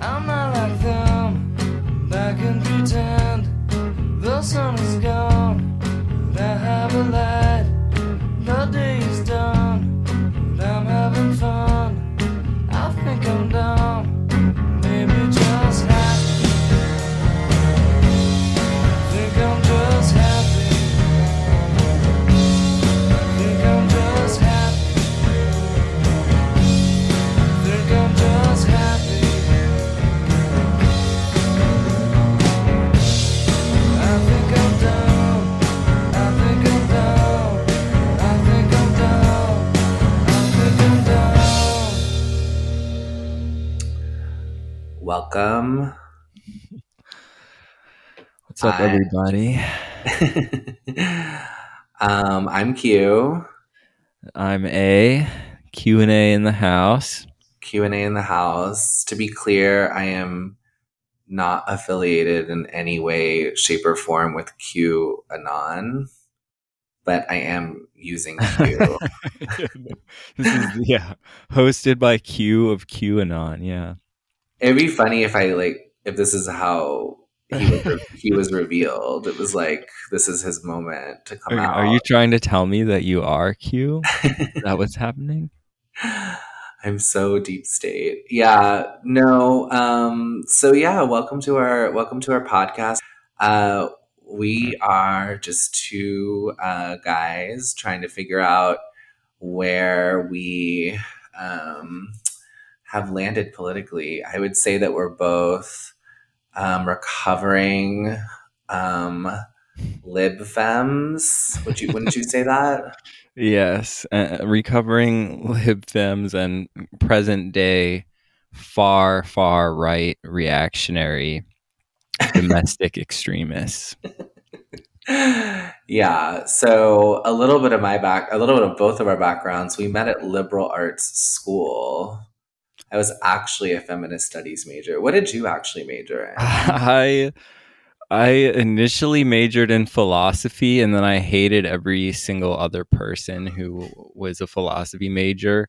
I'm not like them. Back and pretend the sun is gone. But I have a light. Welcome. What's up, Hi. everybody? um, I'm Q. I'm A. Q and A in the house. Q and A in the house. To be clear, I am not affiliated in any way, shape, or form with Q Anon, but I am using Q. this is yeah, hosted by Q of QAnon. Yeah. It'd be funny if I like if this is how he was, re- he was revealed. It was like this is his moment to come Are, out. are you trying to tell me that you are Q? That what's happening? I'm so deep state. Yeah, no. Um, so yeah, welcome to our welcome to our podcast. Uh, we are just two uh, guys trying to figure out where we um, have landed politically. I would say that we're both um, recovering um, lib. Would you? Wouldn't you say that? Yes, uh, recovering lib thems and present day far far right reactionary domestic extremists. yeah. So a little bit of my back, a little bit of both of our backgrounds. We met at liberal arts school. I was actually a feminist studies major. What did you actually major in? I I initially majored in philosophy and then I hated every single other person who was a philosophy major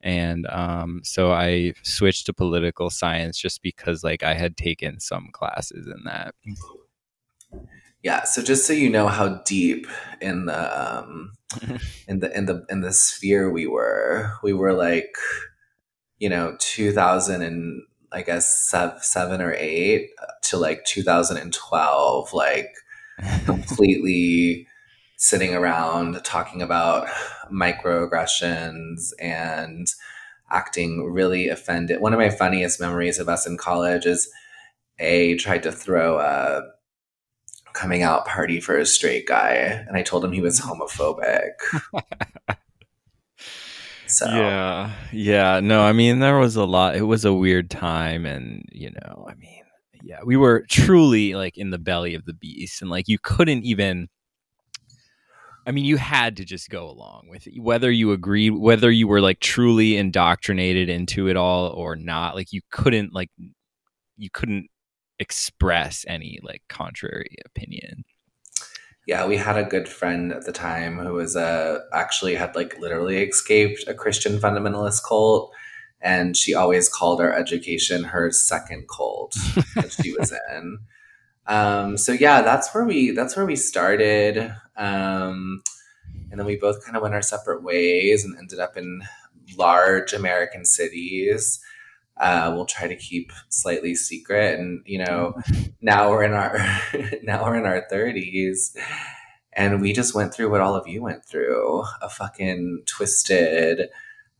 and um, so I switched to political science just because like I had taken some classes in that. Yeah. So just so you know how deep in the um, in the in the in the sphere we were, we were like, you know, two thousand and I guess seven or eight to like 2012, like completely sitting around talking about microaggressions and acting really offended. One of my funniest memories of us in college is A tried to throw a coming out party for a straight guy, and I told him he was homophobic. so Yeah. Yeah. No, I mean there was a lot it was a weird time and you know, I mean, yeah, we were truly like in the belly of the beast and like you couldn't even I mean, you had to just go along with it, whether you agreed, whether you were like truly indoctrinated into it all or not. Like, you couldn't, like, you couldn't express any like contrary opinion. Yeah, we had a good friend at the time who was uh, actually had like literally escaped a Christian fundamentalist cult, and she always called our education her second cult that she was in. Um, so yeah, that's where we that's where we started, um, and then we both kind of went our separate ways and ended up in large American cities. Uh, we'll try to keep slightly secret, and you know, now we're in our now we're in our thirties, and we just went through what all of you went through a fucking twisted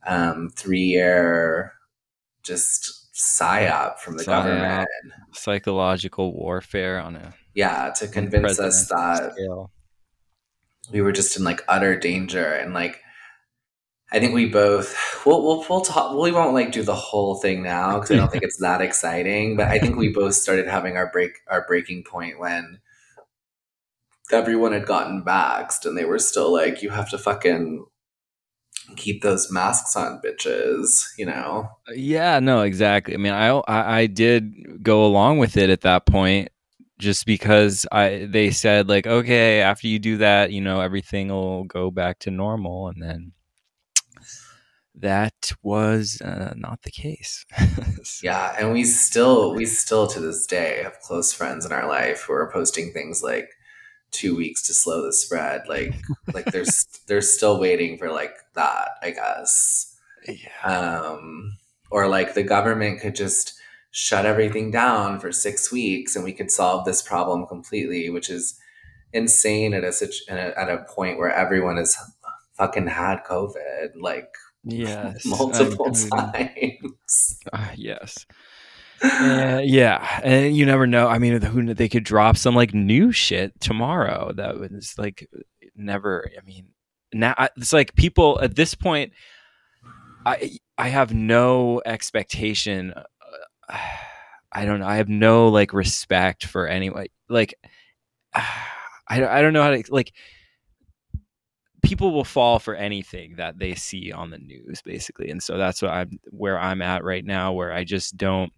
um, three year just psyop from the Psyop. government. Psychological warfare on a Yeah, to convince us that scale. we were just in like utter danger and like I think we both we'll we'll, we'll talk we won't like do the whole thing now because I don't think it's that exciting but I think we both started having our break our breaking point when everyone had gotten vaxxed and they were still like you have to fucking keep those masks on bitches you know Yeah, no, exactly. I mean, I, I I did go along with it at that point, just because I they said like, okay, after you do that, you know, everything will go back to normal, and then that was uh, not the case. yeah, and we still we still to this day have close friends in our life who are posting things like two weeks to slow the spread. Like like there's they're still waiting for like that, I guess. Yeah. Um or like the government could just shut everything down for six weeks and we could solve this problem completely, which is insane at a, at a point where everyone has fucking had COVID like yes multiple times. Uh, yes. Uh, yeah, and you never know. I mean, who they could drop some like new shit tomorrow that was like never. I mean, now it's like people at this point. I I have no expectation. Uh, I don't know. I have no like respect for anyone. Like, I I don't know how to like. People will fall for anything that they see on the news, basically, and so that's what I'm where I'm at right now. Where I just don't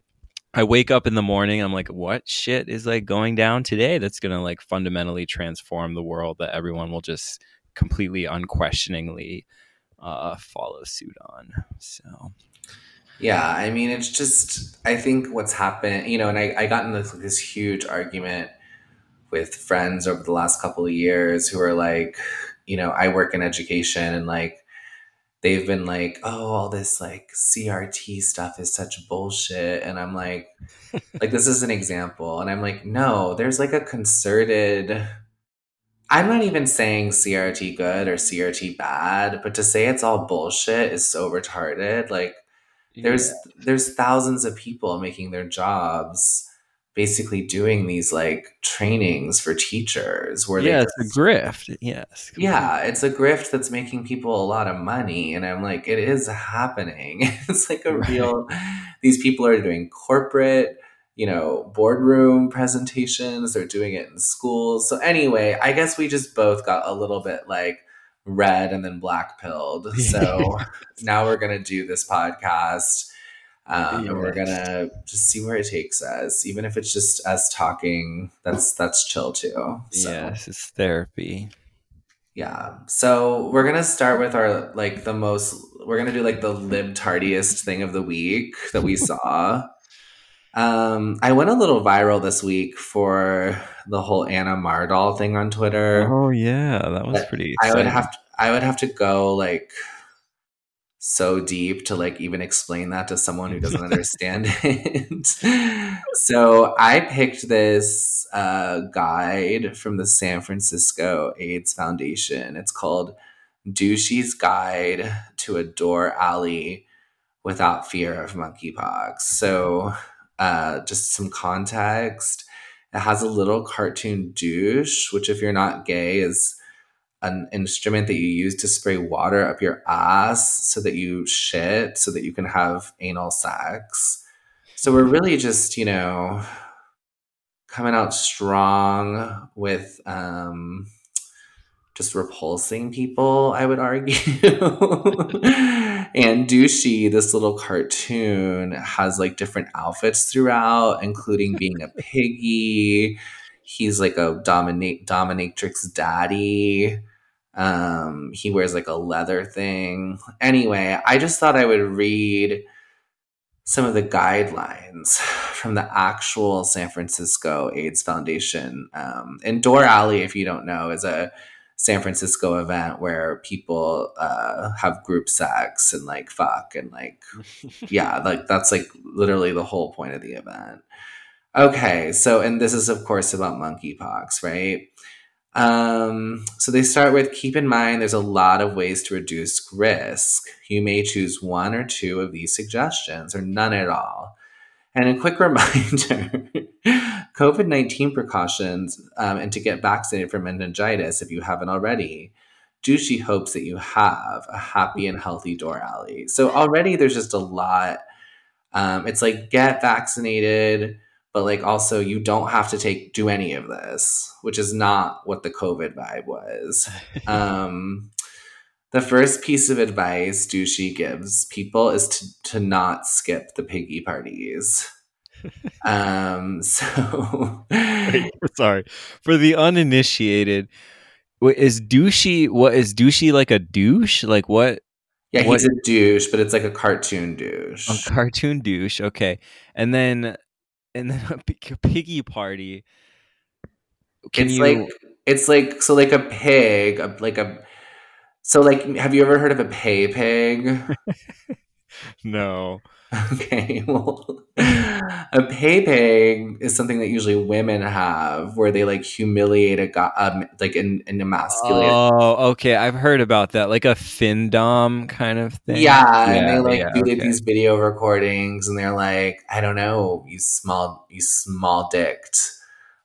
I wake up in the morning, I'm like, what shit is like going down today that's gonna like fundamentally transform the world that everyone will just completely unquestioningly uh, follow suit on. So yeah, I mean, it's just I think what's happened, you know, and I, I got in this, this huge argument with friends over the last couple of years who are like, you know, I work in education and like they've been like, oh, all this like CRT stuff is such bullshit. And I'm like, like, this is an example. And I'm like, no, there's like a concerted. I'm not even saying CRT good or CRT bad, but to say it's all bullshit is so retarded. Like, there's yeah. there's thousands of people making their jobs basically doing these like trainings for teachers where yeah, it's a grift. Yes. Yeah, it's a grift that's making people a lot of money. And I'm like, it is happening. it's like a right. real these people are doing corporate, you know, boardroom presentations. They're doing it in schools. So anyway, I guess we just both got a little bit like red and then black pilled. So now we're gonna do this podcast um, and we're gonna just see where it takes us, even if it's just us talking. That's that's chill too. So. Yes, it's therapy. Yeah. So we're gonna start with our like the most. We're gonna do like the libtardiest thing of the week that we saw. Um, I went a little viral this week for the whole Ana Mardoll thing on Twitter. Oh yeah, that was pretty. Exciting. I would have to. I would have to go like so deep to like even explain that to someone who doesn't understand it. so I picked this uh, guide from the San Francisco AIDS Foundation. It's called Douchey's Guide to a Dore Alley Without Fear of Monkeypox. So uh, just some context. It has a little cartoon douche, which if you're not gay is an instrument that you use to spray water up your ass so that you shit so that you can have anal sex. So we're really just, you know, coming out strong with um just repulsing people, I would argue. and Douchey, this little cartoon, has like different outfits throughout, including being a piggy. He's like a dominate dominatrix daddy. Um, he wears like a leather thing. Anyway, I just thought I would read some of the guidelines from the actual San Francisco AIDS Foundation. Um, and Dore Alley, if you don't know, is a San Francisco event where people uh, have group sex and like fuck and like, yeah, like that's like literally the whole point of the event. Okay, so, and this is of course about monkeypox, right? Um, so they start with keep in mind there's a lot of ways to reduce risk. You may choose one or two of these suggestions or none at all. And a quick reminder COVID 19 precautions um, and to get vaccinated for meningitis if you haven't already. Douchey hopes that you have a happy and healthy Dore Alley. So already there's just a lot. Um, it's like get vaccinated but like also you don't have to take do any of this which is not what the covid vibe was um the first piece of advice douchey gives people is to, to not skip the piggy parties um so Wait, sorry for the uninitiated is douchey what is douchey like a douche like what Yeah, What- he's a douche, but it's like a cartoon douche. A cartoon douche. Okay, and then and then a pig- a piggy party. Can it's you? like it's like so like a pig, a, like a so like have you ever heard of a pay pig? no. Okay, well, a pay is something that usually women have, where they like humiliate a guy, um, like an, an emasculate. Oh, okay. I've heard about that, like a findom kind of thing. yeah, and they like yeah, do okay. these video recordings, and they're like, I don't know, you small, you small dicked,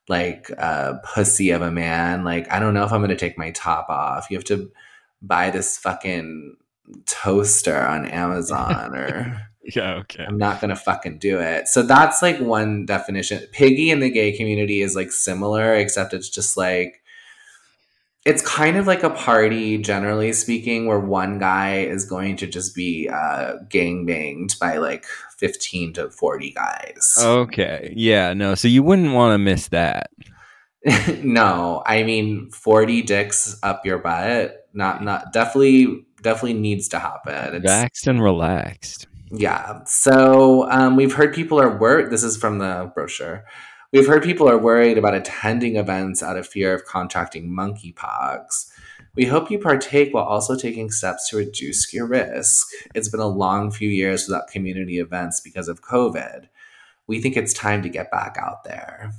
like uh, pussy of a man. Like, I don't know if I'm gonna take my top off. You have to buy this fucking toaster on Amazon or. Yeah. Okay. I'm not gonna fucking do it. So that's like one definition. Piggy in the gay community is like similar, except it's just like it's kind of like a party, generally speaking, where one guy is going to just be uh, gang banged by like 15 to 40 guys. Okay. Yeah. No. So you wouldn't want to miss that. no, I mean 40 dicks up your butt. Not not definitely definitely needs to happen. It's, Vaxxed and relaxed. Yeah. So um, we've heard people are worried. This is from the brochure. We've heard people are worried about attending events out of fear of contracting monkeypox. We hope you partake while also taking steps to reduce your risk. It's been a long few years without community events because of COVID. We think it's time to get back out there.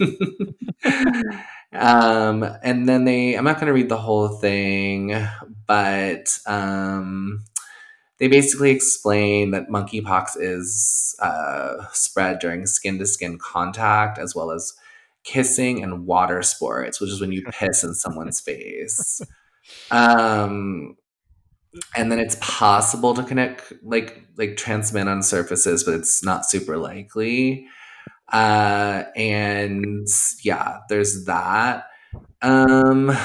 um, and then they, I'm not going to read the whole thing, but um, they basically explain that monkeypox is uh, spread during skin to skin contact as well as kissing and water sports, which is when you piss in someone's face. Um, and then it's possible to connect, like, like transmit on surfaces, but it's not super likely. Uh, and yeah, there's that. Um,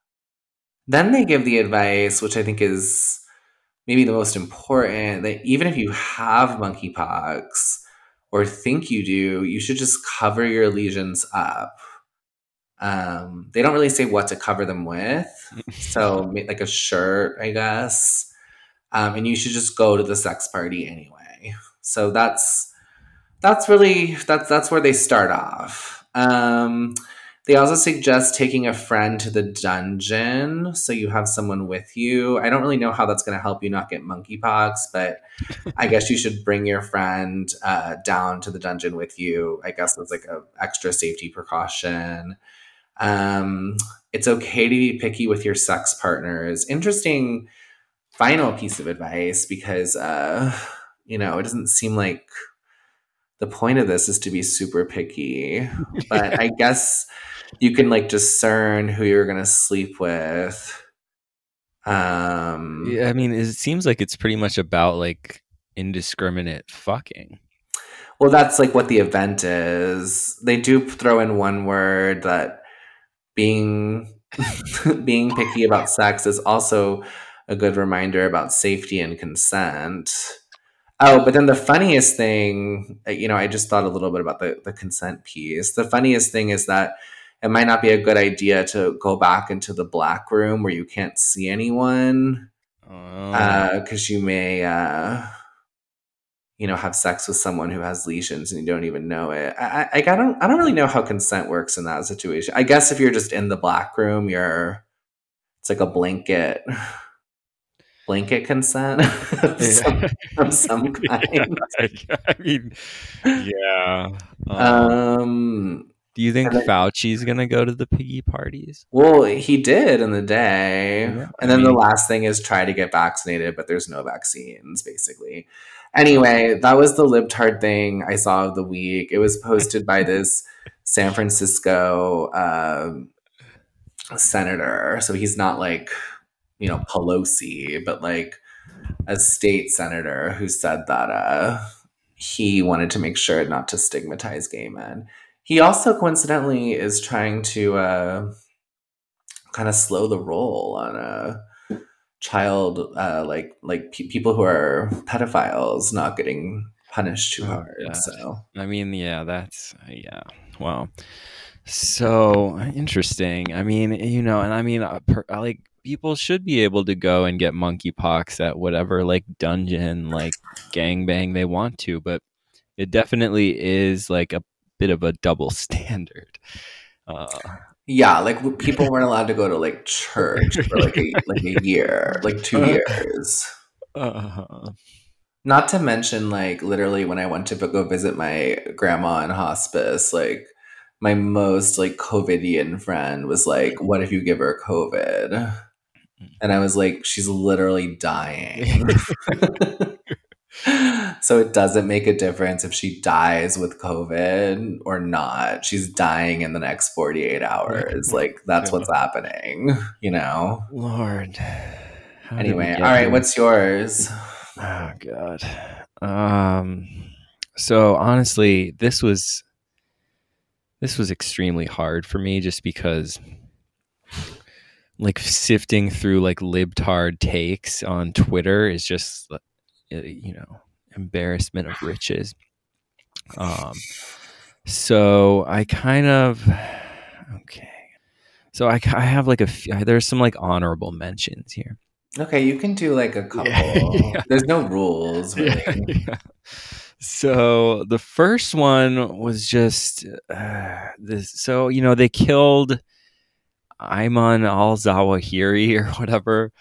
then they give the advice, which I think is maybe the most important that even if you have monkeypox or think you do, you should just cover your lesions up. Um, they don't really say what to cover them with, so like a shirt, I guess. Um, and you should just go to the sex party anyway. So that's that's really that's that's where they start off. Um, they also suggest taking a friend to the dungeon so you have someone with you. I don't really know how that's going to help you not get monkeypox, but I guess you should bring your friend uh, down to the dungeon with you. I guess as like a extra safety precaution. Um, it's okay to be picky with your sex partners. Interesting final piece of advice because uh, you know it doesn't seem like the point of this is to be super picky, but I guess you can like discern who you're gonna sleep with. Um, Yeah, I mean, it seems like it's pretty much about like indiscriminate fucking. Well, that's like what the event is. They do throw in one word that being being picky about sex is also a good reminder about safety and consent. Oh, but then the funniest thing, uh, you know, I just thought a little bit about the, the consent piece. The funniest thing is that it might not be a good idea to go back into the black room where you can't see anyone Oh. because you may uh, you know have sex with someone who has lesions and you don't even know it I, I, I don't i don't really know how consent works in that situation i guess if you're just in the black room you're it's like a blanket blanket consent of, some, of some kind Yeah, I mean, yeah. Um, um do you think then- Fauci's gonna go to the piggy parties? well he did in the day. Yeah, and I then the last thing is try to get vaccinated but there's no vaccines basically. Anyway that was the libtard thing i saw of the week. It was posted by this san francisco um, senator. So he's not like you know pelosi but like a state senator who said that uh, he wanted to make sure not to stigmatize gay men he also coincidentally is trying to uh, kind of slow the roll on uh, child uh, like like pe- people who are pedophiles not getting punished too Oh, hard God. so I mean, yeah, that's yeah. Wow. So interesting. I mean, you know, and I mean, uh, per, like people should be able to go and get monkeypox at whatever like dungeon, like gangbang they want to, but it definitely is like a bit of a double standard. Uh, Yeah, like people weren't allowed to go to like church for like a, like a year, like two years. uh, Not to mention, like literally, when I went to go visit my grandma in hospice, like my most like COVIDian friend was like, "What if you give her COVID?" And I was like, "She's literally dying." so it doesn't make a difference if she dies with COVID or not. She's dying in the next forty-eight hours. Like that's what's happening, you know. Lord. How Anyway, all right, here? what's yours? Oh god. Um so honestly, this was this was extremely hard for me just because like sifting through like libtard takes on Twitter is just you know, embarrassment of riches. Um so I kind of okay. So I, I have like a few, there's some like honorable mentions here. Okay, you can do like a couple. Yeah. There's no rules, really. Yeah. So the first one was just uh, this. So you know they killed Ayman al Zawahiri or whatever.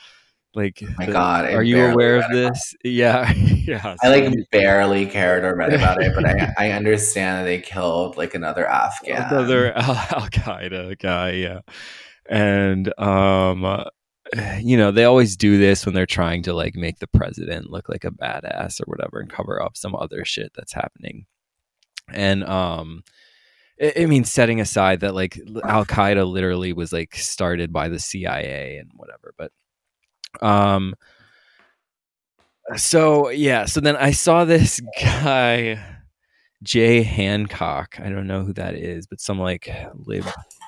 Like, my the- God, I are you aware of this? Yeah, yeah. I like barely cared or read about it, but I, I understand that they killed like another Afghan. another Al Qaeda guy, yeah. And um, you know they always do this when they're trying to like make the president look like a badass or whatever and cover up some other shit that's happening. And um, I, I mean, setting aside that like Al Qaeda literally was like started by the CIA and whatever, but um. So yeah, so then I saw this guy Jay Hancock. I don't know who that is, but some like lib,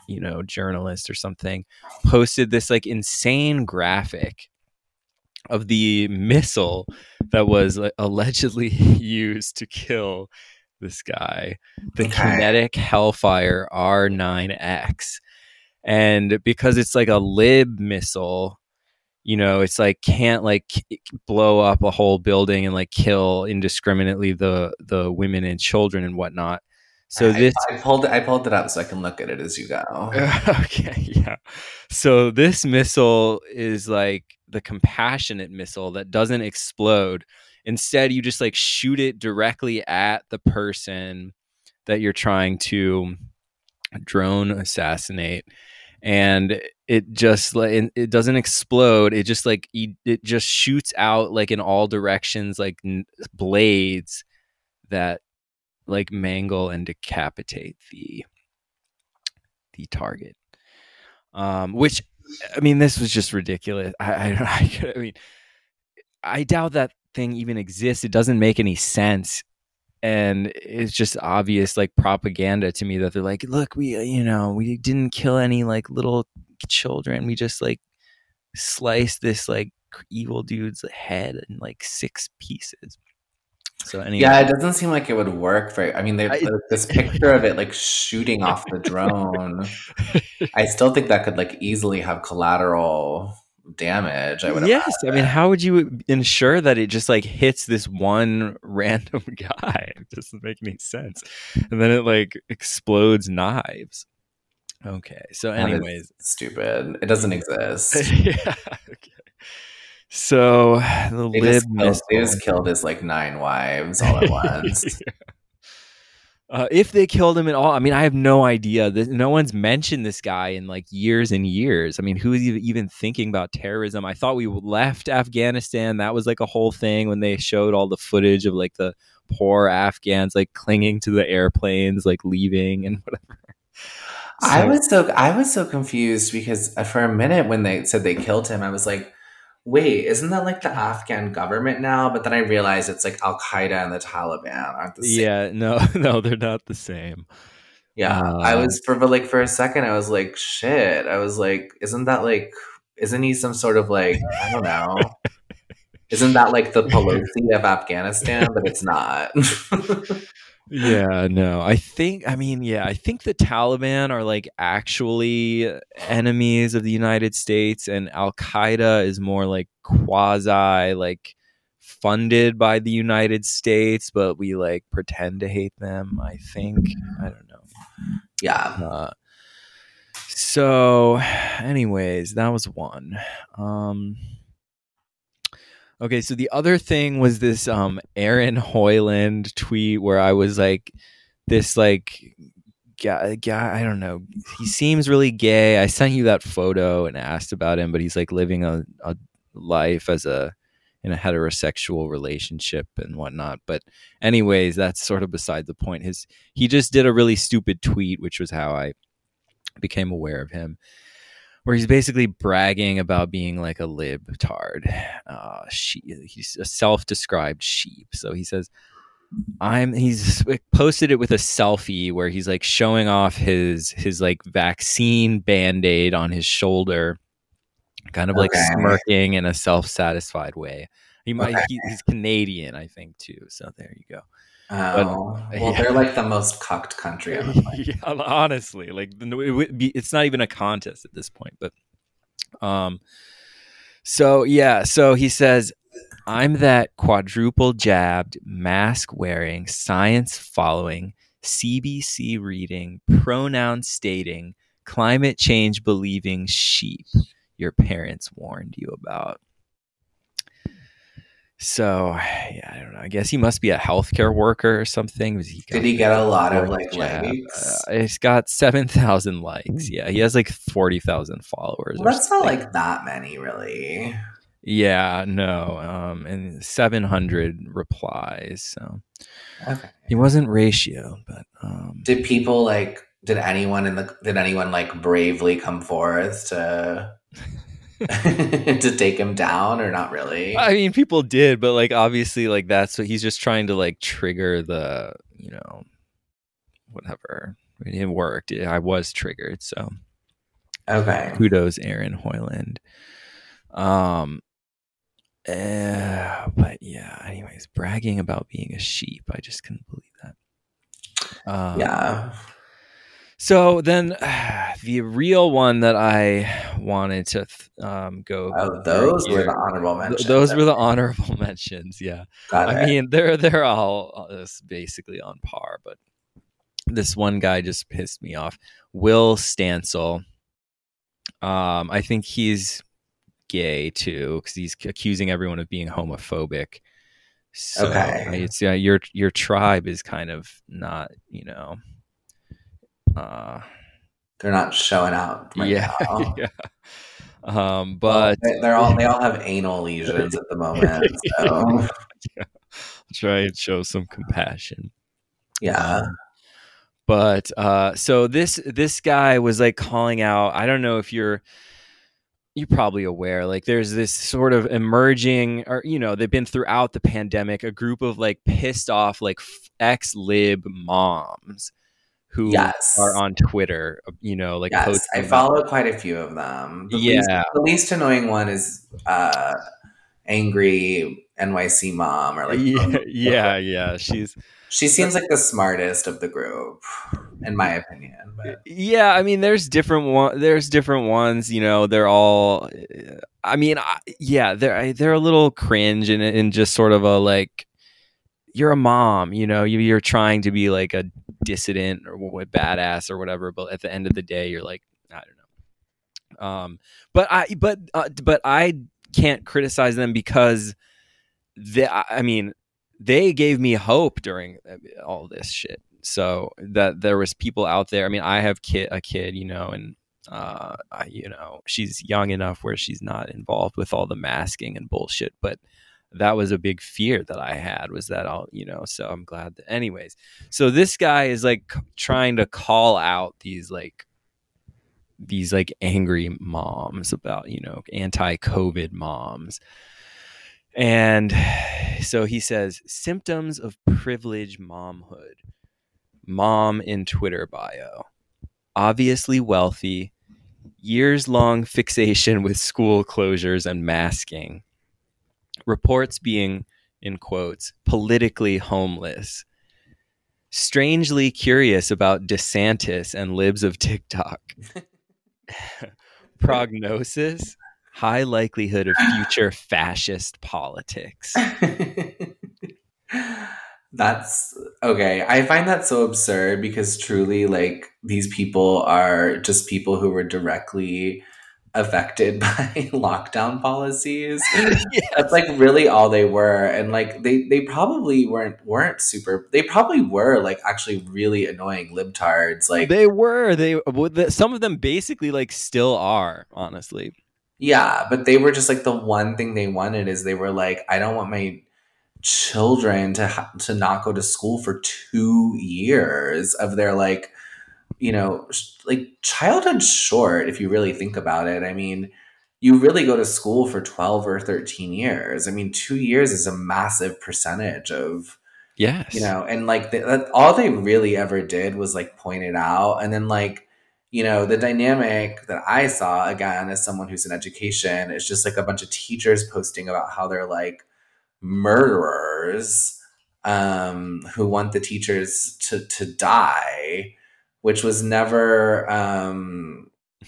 you know, journalist or something posted this like insane graphic of the missile that was like, allegedly used to kill this guy, the Okay. kinetic Hellfire R9X. And because it's like a lib missile, you know, it's like can't like blow up a whole building and like kill indiscriminately the the women and children and whatnot. So I, this I pulled it. I pulled it up so I can look at it as you go. okay, yeah. So this missile is like the compassionate missile that doesn't explode. Instead, you just like shoot it directly at the person that you're trying to drone assassinate and it just like it- doesn't explode it just like it just shoots out like in all directions like n- blades that like mangle and decapitate the the target. Um which i mean this was just ridiculous. I i, I, I mean i doubt that thing even exists. It doesn't make any sense. And it's just obvious like propaganda to me that they're like look we you know we didn't kill any like little children we just like sliced this like evil dude's head in like six pieces so anyway Yeah, it doesn't seem like it would work for. I mean, they, I- this picture of it like shooting off the drone. I still think that could like easily have collateral damage. I would. yes i mean how would you ensure that it just like hits this one random guy it doesn't make any sense and then it like explodes knives okay so anyways stupid. It doesn't exist. yeah okay so the They lib just, killed, they just killed his like nine wives all at once. Uh, if they killed him at all, I mean, I have no idea. This, no one's mentioned this guy in like years and years. I mean, who is even thinking about terrorism? I thought we left Afghanistan. That was like a whole thing when they showed all the footage of like the poor Afghans like clinging to the airplanes, like leaving and whatever. I was so I was so confused because uh, for a minute when they said they killed him, I was like, "Wait, isn't that like the Afghan government now?" But then I realized it's like Al Qaeda and the Taliban aren't the same. yeah, no, no, they're not the same. Yeah, I Uh, was for but like for a second, I was like, "Shit!" I was like, "Isn't that like? Isn't he some sort of like I don't know? Isn't that like the Pelosi of Afghanistan?" But it's not. yeah, no. I think I mean, yeah, I think the Taliban are like actually enemies of the United States and Al Qaeda is more like quasi like funded by the United States, but we like pretend to hate them, I think. I don't know. Yeah. Uh, so anyways, that was one. Um Okay, so the other thing was this um Aaron Hoyland tweet where I was like this like guy, guy I don't know. He seems really gay. I sent you that photo and asked about him, but he's like living a, a life as a in a heterosexual relationship and whatnot. But anyways, that's sort of beside the point. His he just did a really stupid tweet, which was how I became aware of him where he's basically bragging about being like a libtard. Uh, she, he's a self-described sheep. So he says, "I'm." He's posted it with a selfie where he's like showing off his his like vaccine band aid on his shoulder, kind of like Okay. smirking in a self-satisfied way. He might. Okay. He, he's Canadian, I think, too. So there you go. Oh, well, yeah. they're like the most cucked country on the yeah, honestly, like it be, it's not even a contest at this point. But, um, so yeah, so he says, "I'm that quadruple jabbed, mask wearing, science following, CBC reading, pronoun stating, climate change believing sheep your parents warned you about." So, yeah, I don't know. I guess he must be a healthcare worker or something. He Did he get a lot of like jab. likes? Uh, it's got seven thousand likes. Yeah, he has like forty thousand followers. well, that's not like that many, really. Yeah, no, um, and seven hundred replies. So Okay. he wasn't ratio, but um, Did people like? Did anyone in the? Did anyone like bravely come forth to to take him down, or not really? I mean, people did, but like obviously, like that's what he's just trying to like trigger the, you know, whatever. It worked. I was triggered, so Okay. kudos aaron hoyland um eh, but yeah anyways bragging about being a sheep i just couldn't believe that um, Yeah. So then the real one that i wanted to um, go Oh, those were the honorable th- mentions. those were the honorable mentions yeah Got I it. mean, they're they're all uh, basically on par, but this one guy just pissed me off. Will Stancil. Um, I think he's gay too because he's accusing everyone of being homophobic. So Okay. it's yeah, your your tribe is kind of not, you know. Uh, They're not showing out. Right yeah, yeah. Um, but they- they're all they all have anal lesions at the moment. So try and show some compassion. yeah. Um, but uh so this this guy was like calling out i don't know if you're you're probably aware like there's this sort of emerging or you know they've been throughout the pandemic a group of like pissed off like ex lib moms who Yes. are on twitter you know like yes, I follow quite a few of them. The least, Yeah. the least annoying one is uh, angry NYC mom or like yeah yeah yeah she's She seems like the smartest of the group, in my opinion. But yeah i mean there's different one there's different ones you know they're all i mean I, yeah they're they're a little cringe and and just sort of a like you're a mom you know you, you're trying to be like a dissident or what badass or whatever but at the end of the day you're like i don't know. Um but i but uh, but i can't criticize them because they i mean they gave me hope during uh, all this shit. So that there was people out there i mean i have kid a kid you know and uh you know she's young enough where she's not involved with all the masking and bullshit but that was a big fear that i had was that i'll you know so i'm glad that anyways. So this guy is like trying to call out these like these like angry moms about you know anti-covid moms. And so he says symptoms of privilege momhood. Mom in twitter bio. Obviously wealthy. Years long fixation with school closures and masking reports being in quotes politically homeless strangely curious about DeSantis and libs of TikTok. Prognosis high likelihood of future fascist politics. That's okay. I find that so absurd because truly, like, these people are just people who were directly affected by lockdown policies. yes. That's like really all they were. And like they they probably weren't weren't super they probably were like actually really annoying libtards. Like they were. They some of them basically like still are, honestly. Yeah, but they were just like the one thing they wanted is they were like, I don't want my children to ha- to not go to school for two years of their like you know like childhood short if you really think about it. I mean you really go to school for 12 or 13 years. I mean two years is a massive percentage of yes. you know and like the, all they really ever did was like point it out. And then like you know the dynamic that i saw again as someone who's in education is just like a bunch of teachers posting about how they're like murderers um, who want the teachers to to die, which was never um,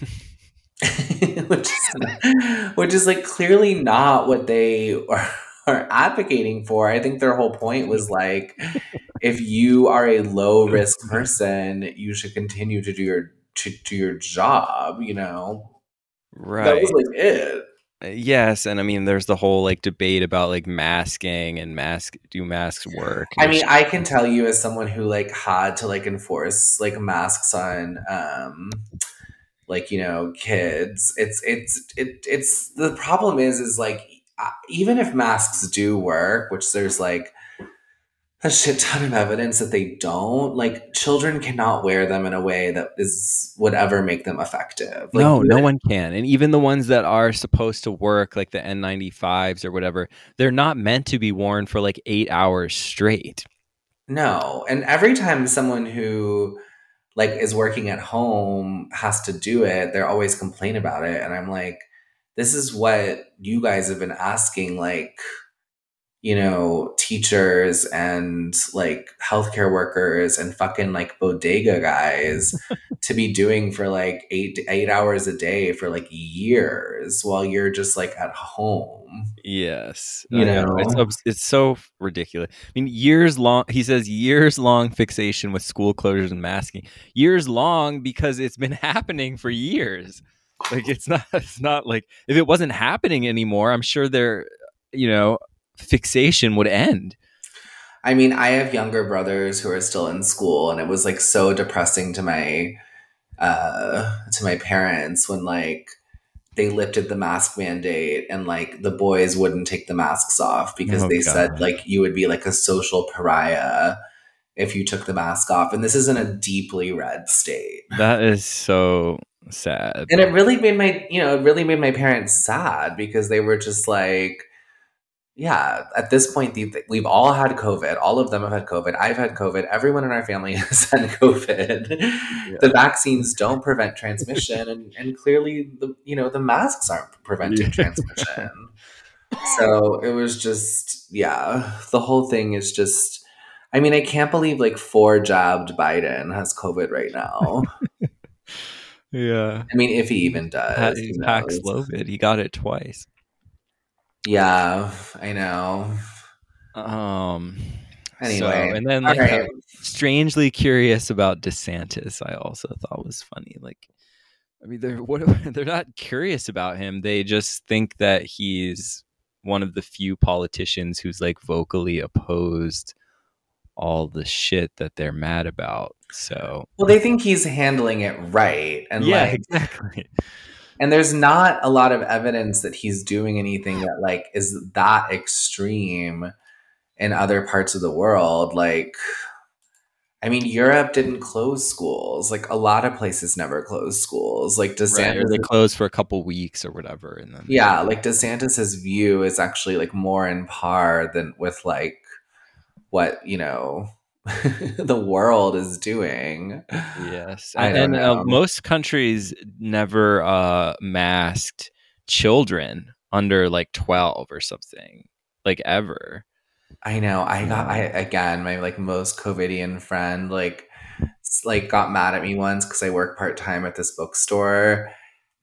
which is which is like clearly not what they are, are advocating for. I think their whole point was like if you are a low risk person, you should continue to do your to do your job, you know. Right. That was like it. Uh, yes, and I mean, there's the whole like debate about like masking and mask do masks work. I mean, I can tell you as someone who like had to like enforce like masks on um like you know kids. It's it's it it's the problem is is like even if masks do work, which there's like a shit ton of evidence that they don't. Like children cannot wear them in a way that is would ever make them effective. Like, no, no one can. And even the ones that are supposed to work, like the N95s or whatever, they're not meant to be worn for like eight hours straight. No. And every time someone who like is working at home has to do it, they're always complain about it. And I'm like, this is what you guys have been asking like you know, teachers and like healthcare workers and fucking like bodega guys to be doing for like eight eight hours a day for like years while you're just like at home. Yes, you know, know it's it's so ridiculous. I mean, years long. He says years long fixation with school closures and masking. Years long because it's been happening for years. Like it's not it's not like if it wasn't happening anymore, I'm sure they're you know fixation would end. I mean, I have younger brothers who are still in school, and it was like so depressing to my uh to my parents when like they lifted the mask mandate and like the boys wouldn't take the masks off because oh, they God. said like you would be like a social pariah if you took the mask off and this is in a deeply red state that is so sad and it really made my you know it really made my parents sad because they were just like yeah, at this point, we've all had COVID. All of them have had COVID. I've had COVID. Everyone in our family has had COVID. Yeah. The vaccines don't prevent transmission, and, and clearly, the you know the masks aren't preventing yeah. transmission. so it was just yeah, the whole thing is just. I mean, I can't believe like four jabbed Biden has COVID right now. yeah, I mean, if he even does, he. He got it twice. Yeah, I know. Um. Anyway, so, and then like, right. strangely curious about DeSantis, I also thought was funny. Like, I mean, they're what they're not curious about him. They just think that he's one of the few politicians who's like vocally opposed all the shit that they're mad about. So, well, they think he's handling it right, and yeah, like, exactly and there's not a lot of evidence that he's doing anything that like is that extreme in other parts of the world like I mean, Europe didn't close schools. Like a lot of places never closed schools. Like DeSantis, right, they closed for a couple weeks or whatever, and then yeah, like DeSantis's view is actually like more in par than with like what you know the world is doing. Yes, and, uh, most countries never uh, masked children under like twelve or something, like ever. I know. I got I again my like most COVIDian friend like like got mad at me once because I work part time at this bookstore,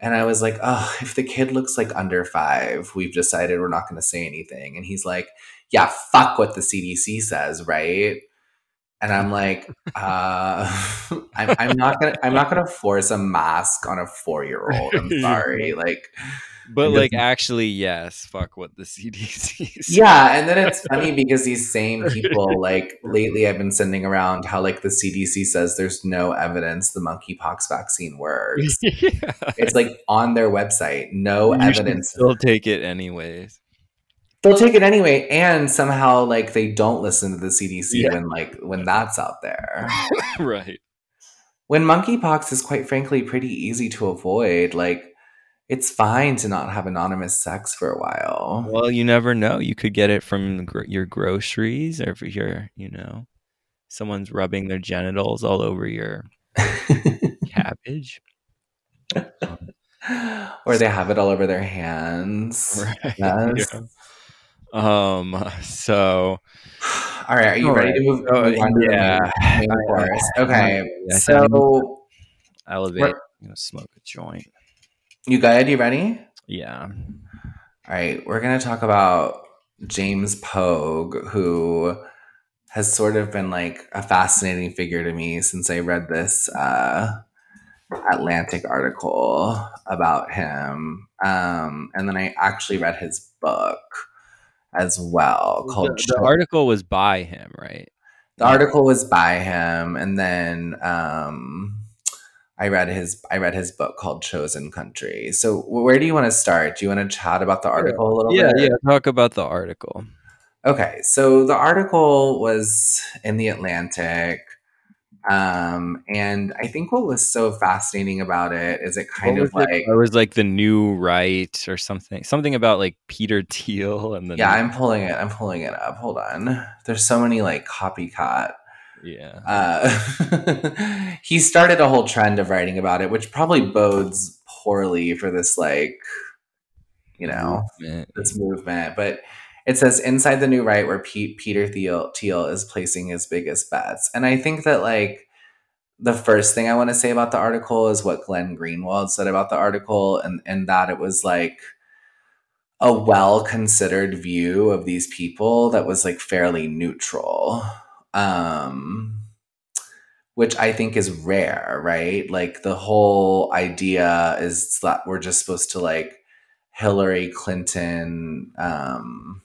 and I was like, oh, if the kid looks like under five, we've decided we're not going to say anything. And he's like, yeah, fuck what the CDC says, right? And I'm like, uh, I'm, I'm not gonna I'm not gonna force a mask on a four year old. I'm sorry, like. But like doesn't- actually, yes. Fuck what the CDC. says. Yeah, and then it's funny because these same people, like lately, I've been sending around how like the CDC says there's no evidence the monkeypox vaccine works. yeah. It's like on their website, no You evidence. Still take it anyways. They'll take it anyway, and somehow like they don't listen to the CDC Yeah. when like when that's out there. right. when monkeypox is quite frankly pretty easy to avoid, like it's fine to not have anonymous sex for a while. Well, you never know. You could get it from gr- your groceries, or if you're, you know, someone's rubbing their genitals all over your cabbage. or they have it all over their hands. Right. Yes. Yeah. Um. So. All right, are you ready right. to move, Oh, move on to yeah. the main, main course? Okay, Yeah, so Elevate. I'm gonna smoke a joint. you good? You ready? Yeah. All right, we're gonna talk about James Pogue, who has sort of been like a fascinating figure to me since I read this uh, Atlantic article about him, um, and then I actually read his book as well called. The, the article was by him, right? The article was by him, and then um, I read his I read his book called Chosen Country. So where do you want to start? Do you want to chat about the article a little Yeah. bit? Yeah. Talk about the article. Okay, so the article was in the Atlantic. Um, and I think what was so fascinating about it is it kind What of it? like it was like the new right or something. Something about like Peter Thiel and the yeah, I'm pulling it. I'm pulling it up. Hold on. There's so many like copycat yeah. uh, he started a whole trend of writing about it, which probably bodes poorly for this, like, you know, Movement. this movement. But it says inside the new right, where Pete, Peter Thiel, Thiel is placing his biggest bets, and I think that like the first thing I want to say about the article is what Glenn Greenwald said about the article, and and that it was like a well considered view of these people that was like fairly neutral um which i think is rare right? Like the whole idea is that we're just supposed to like hillary clinton um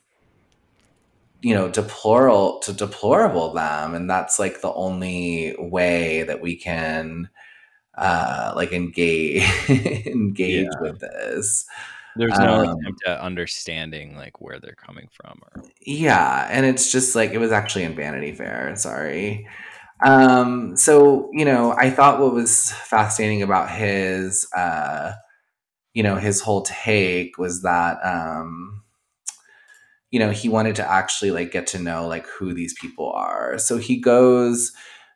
you know deplorable to deplorable them and that's like the only way that we can uh like engage engage Yeah. with this There's no Um, attempt at understanding like where they're coming from or Yeah, and it's just like it was actually in Vanity Fair. Sorry. Um, so you know, I thought what was fascinating about his, uh, you know, his whole take was that, um, you know, he wanted to actually like get to know like who these people are. So he goes.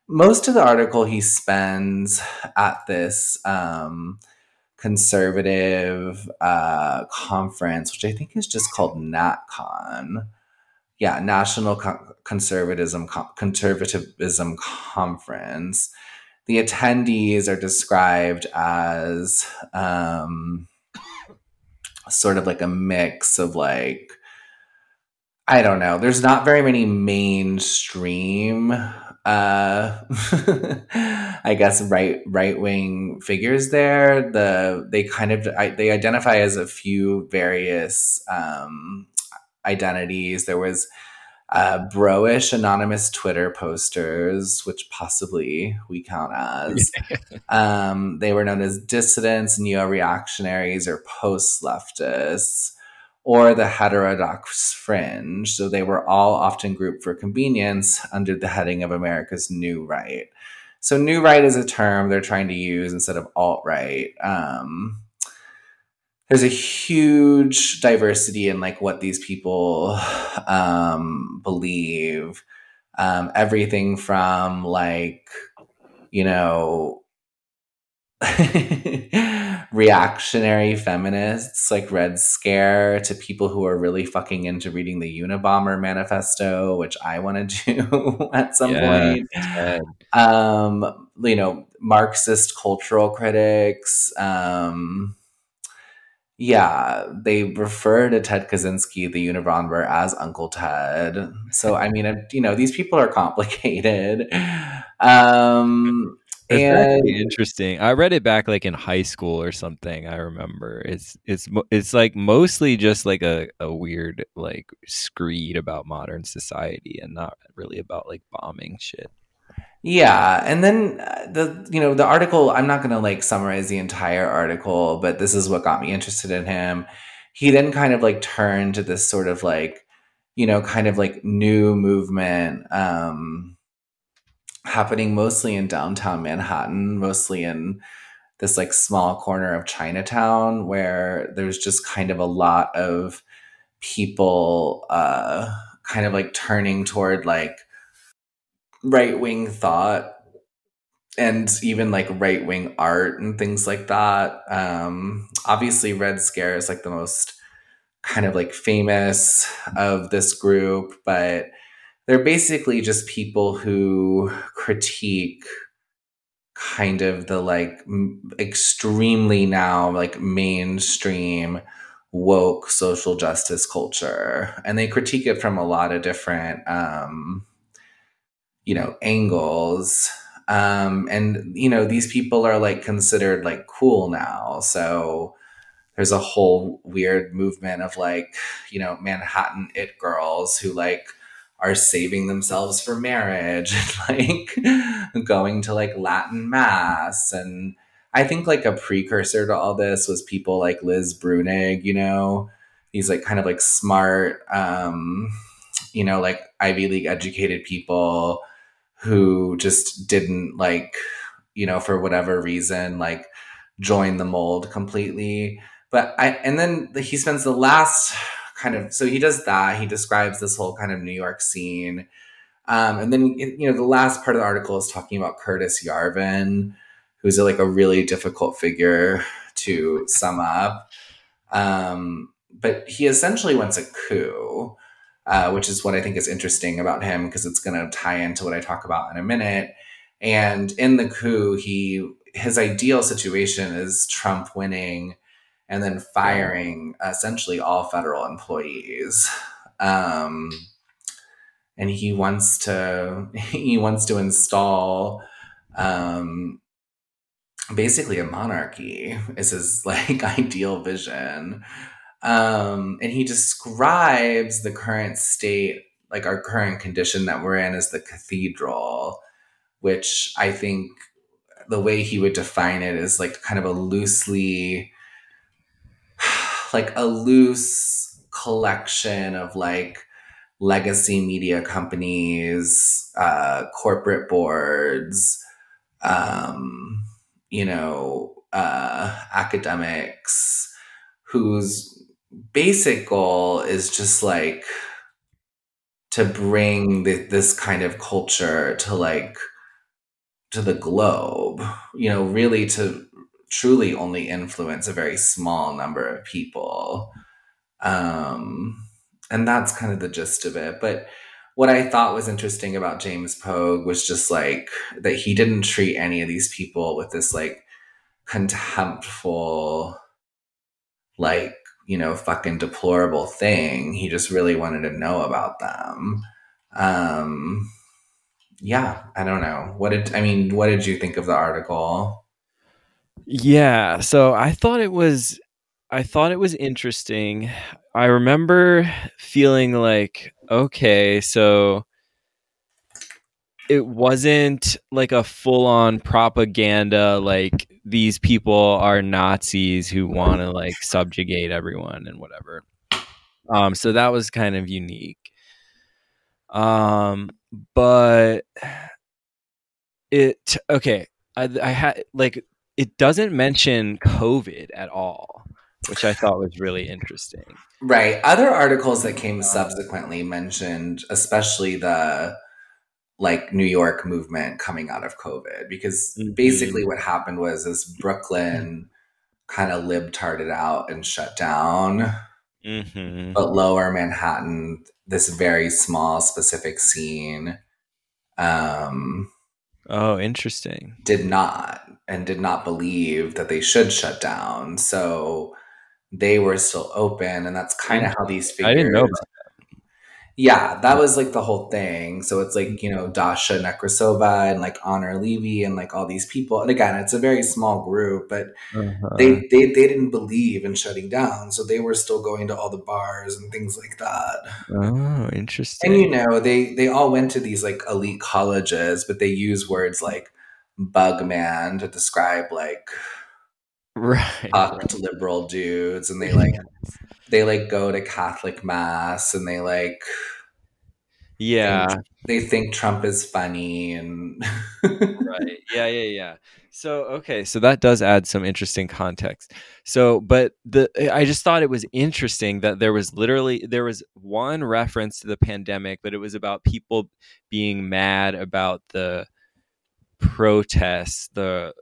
Most of the article he spends at this um, conservative uh, conference, which I think is just called NatCon yeah, National Co- Conservatism Co- Conservatism Conference. The attendees are described as um, sort of like a mix of like I don't know. There's not very many mainstream uh I guess right right wing figures there. The they kind of I, they identify as a few various um identities. There was uh, bro-ish anonymous Twitter posters, which possibly we count as. um, they were known as dissidents, neo-reactionaries, or post-leftists, or the heterodox fringe. So they were all often grouped for convenience under the heading of America's New Right. So New Right is a term they're trying to use instead of alt-right. Um, there's a huge diversity in like what these people um, believe. Um, everything from like, you know, reactionary feminists like Red Scare to people who are really fucking into reading the Unabomber manifesto, which I want to do at some Yeah, point. Um, you know, Marxist cultural critics. Um, yeah, they refer to Ted Kaczynski, the Unabomber, as Uncle Ted. So, I mean, you know, these people are complicated. Um, And actually interesting. I read it back like in high school or something. I remember it's it's it's like mostly just like a, a weird like screed about modern society and not really about like bombing shit. Yeah, and then uh, the you know the article. I'm not going to like summarize the entire article, but this is what got me interested in him. He then kind of like turned to this sort of like you know kind of like new movement um, happening mostly in downtown Manhattan, mostly in this like small corner of Chinatown where there's just kind of a lot of people uh, kind of like turning toward like right wing thought and even like right wing art and things like that. Um, obviously, Red Scare is like the most kind of like famous of this group, but they're basically just people who critique kind of the like extremely now like mainstream woke social justice culture. And they critique it from a lot of different um you know angles. Um and you know these people are like considered like cool now. So there's a whole weird movement of like you know manhattan it girls who like are saving themselves for marriage and like going to like latin mass. And i think like a precursor to all this was people like liz bruenig you know? These like kind of like smart um you know like ivy league educated people who just didn't like you know for whatever reason like join the mold completely. But i and then he spends the last kind of so he does that. He describes this whole kind of new york scene. Um, and then you know the last part of the article is talking about curtis yarvin who's like a really difficult figure to sum up. Um, but he essentially wants a coup uh, which is what I think is interesting about him because it's going to tie into what I talk about in a minute. And in the coup, he his ideal situation is Trump winning and then firing essentially all federal employees. Um, and he wants to he wants to install um, basically a monarchy is his like ideal vision um, and he describes the current state, like our current condition that we're in, as the cathedral, which I think the way he would define it is like kind of a loosely, like a loose collection of like legacy media companies, uh, corporate boards, um, you know, uh, academics whose basic goal is just like to bring the, this kind of culture to like to the globe you know really to truly only influence a very small number of people um and that's kind of the gist of it but what i thought was interesting about james pogue was just like that he didn't treat any of these people with this like contemptful like you know, fucking deplorable thing. He just really wanted to know about them. Um, yeah, I don't know. What did I mean? What did you think of the article? Yeah, so I thought it was I thought it was interesting. I remember feeling like okay, so it wasn't like a full-on propaganda like these people are Nazis who want to like subjugate everyone and whatever. Um so that was kind of unique. Um but it okay, I I had like it doesn't mention COVID at all, which I thought was really interesting. Right. Other articles that came subsequently mentioned, especially the like New York movement coming out of COVID because Mhm. basically what happened was is Brooklyn kind of libtarded out and shut down, Mm-hmm. but lower Manhattan, this very small specific scene, um, Oh, interesting. did not and did not believe that they should shut down. So they were still open, and that's kind of how these figures. I didn't know about Yeah, that was like the whole thing. So it's like, you know, Dasha Nekrasova and like Honor Levy and like all these people. And again, it's a very small group, but Uh-huh. they, they they didn't believe in shutting down. So they were still going to all the bars and things like that. oh, interesting. And you know, they they all went to these like elite colleges, but they use words like bug man to describe like right. fucked liberal dudes and they like they like go to Catholic mass and they like yeah. they think Trump is funny and right. Yeah yeah yeah. So okay. So that does add some interesting context. So but the i just thought it was interesting that there was literally there was one reference to the pandemic but it was about people being mad about the protests the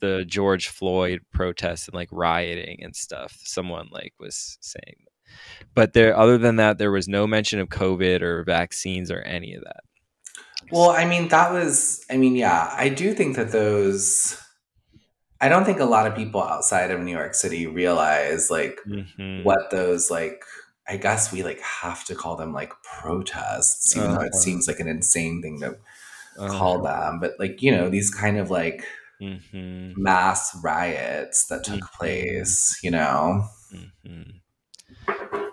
the george floyd protests and like rioting and stuff someone like was saying but there other than that there was no mention of covid or vaccines or any of that Well, I mean, that was, I mean, yeah, I do think that those, I don't think a lot of people outside of New York City realize like Mhm. what those, like, I guess we like have to call them like protests, even though it Uh-huh. seems like an insane thing to Uh, call them. But like, you know, these kind of like mhm. mass riots that took Mhm. place, you know? Mhm.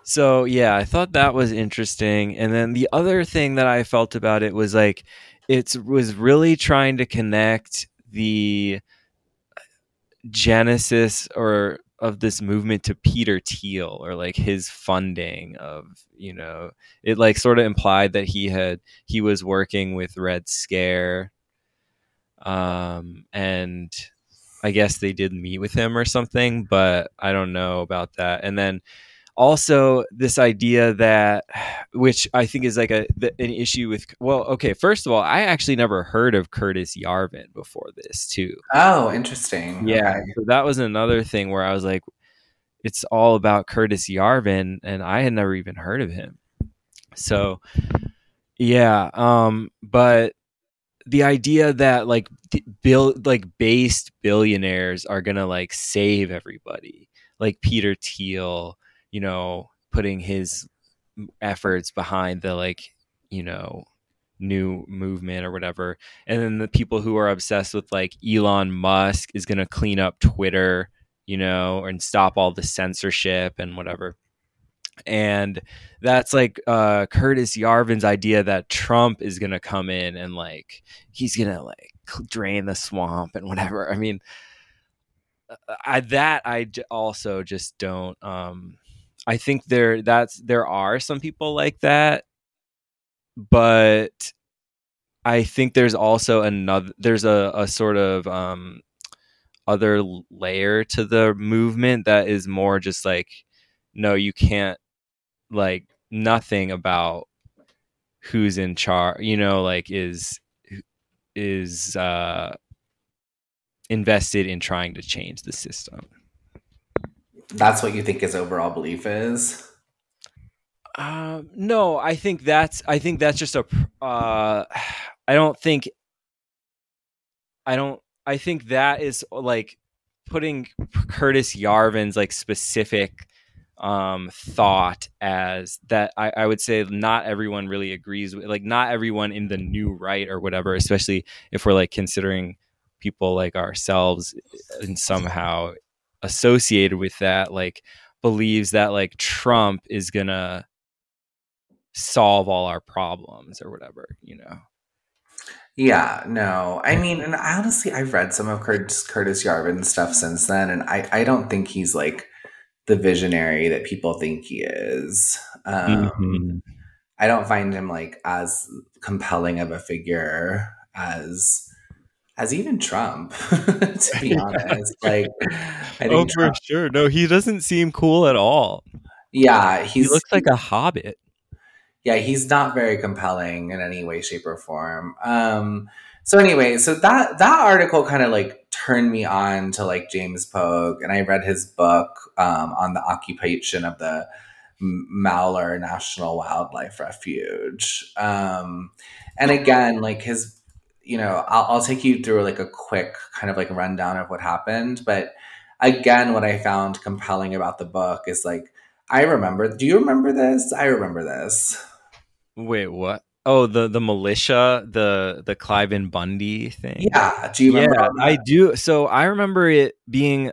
So yeah, I thought that was interesting. And then the other thing that I felt about it was like it was really trying to connect the genesis or of this movement to Peter Thiel or like his funding of, you know, it like sort of implied that he had he was working with Red Scare. Um and I guess they did meet with him or something, but I don't know about that. And then also this idea that which i think is like a the, an issue with well okay first of all i actually never heard of curtis yarvin before this too Oh, interesting. yeah Okay. so that was another thing where i was like it's all about curtis yarvin and i had never even heard of him so yeah um but the idea that like bill like based billionaires are gonna like save everybody like peter thiel you know putting his efforts behind the like you know new movement or whatever. And then the people who are obsessed with like Elon Musk is to clean up Twitter you know and stop all the censorship and whatever and that's like uh Curtis Yarvin's idea that Trump is to come in and like he's to like drain the swamp and whatever. I mean I that I also just don't um I think there that's there are some people like that but I think there's also another there's a, a sort of um other layer to the movement that is more just like no you can't like nothing about who's in charge you know like is is uh invested in trying to change the system That's what you think his overall belief is? Um, no, I think that's I think that's just a uh I don't think I don't I think that is like putting Curtis Yarvin's like specific um thought as that I, I would say not everyone really agrees with like not everyone in the new right or whatever, especially if we're like considering people like ourselves and somehow associated with that, like believes that like Trump is gonna solve all our problems or whatever, you know. Yeah, no. I mean, and honestly, I've read some of Curtis, Curtis Yarvin's stuff since then, and I, I don't think he's like the visionary that people think he is. Um, Mhm. I don't find him like as compelling of a figure as as even Trump, to be honest. Like, I think, Oh, Trump, for sure. No, he doesn't seem cool at all. yeah, He looks like a hobbit. yeah, he's not very compelling in any way, shape, or form. Um, so anyway, so that that article kind of like turned me on to like James Pogue, and I read his book um, on the occupation of the Malheur National Wildlife Refuge. Um, and again, like his, you know, I'll, I'll take you through like a quick kind of like rundown of what happened. But again, what I found compelling about the book is like, I remember, do you remember this? I remember this. Wait, what? Oh, the the militia, the the Cliven Bundy thing. Yeah, do you remember? Yeah, I do. So I remember it being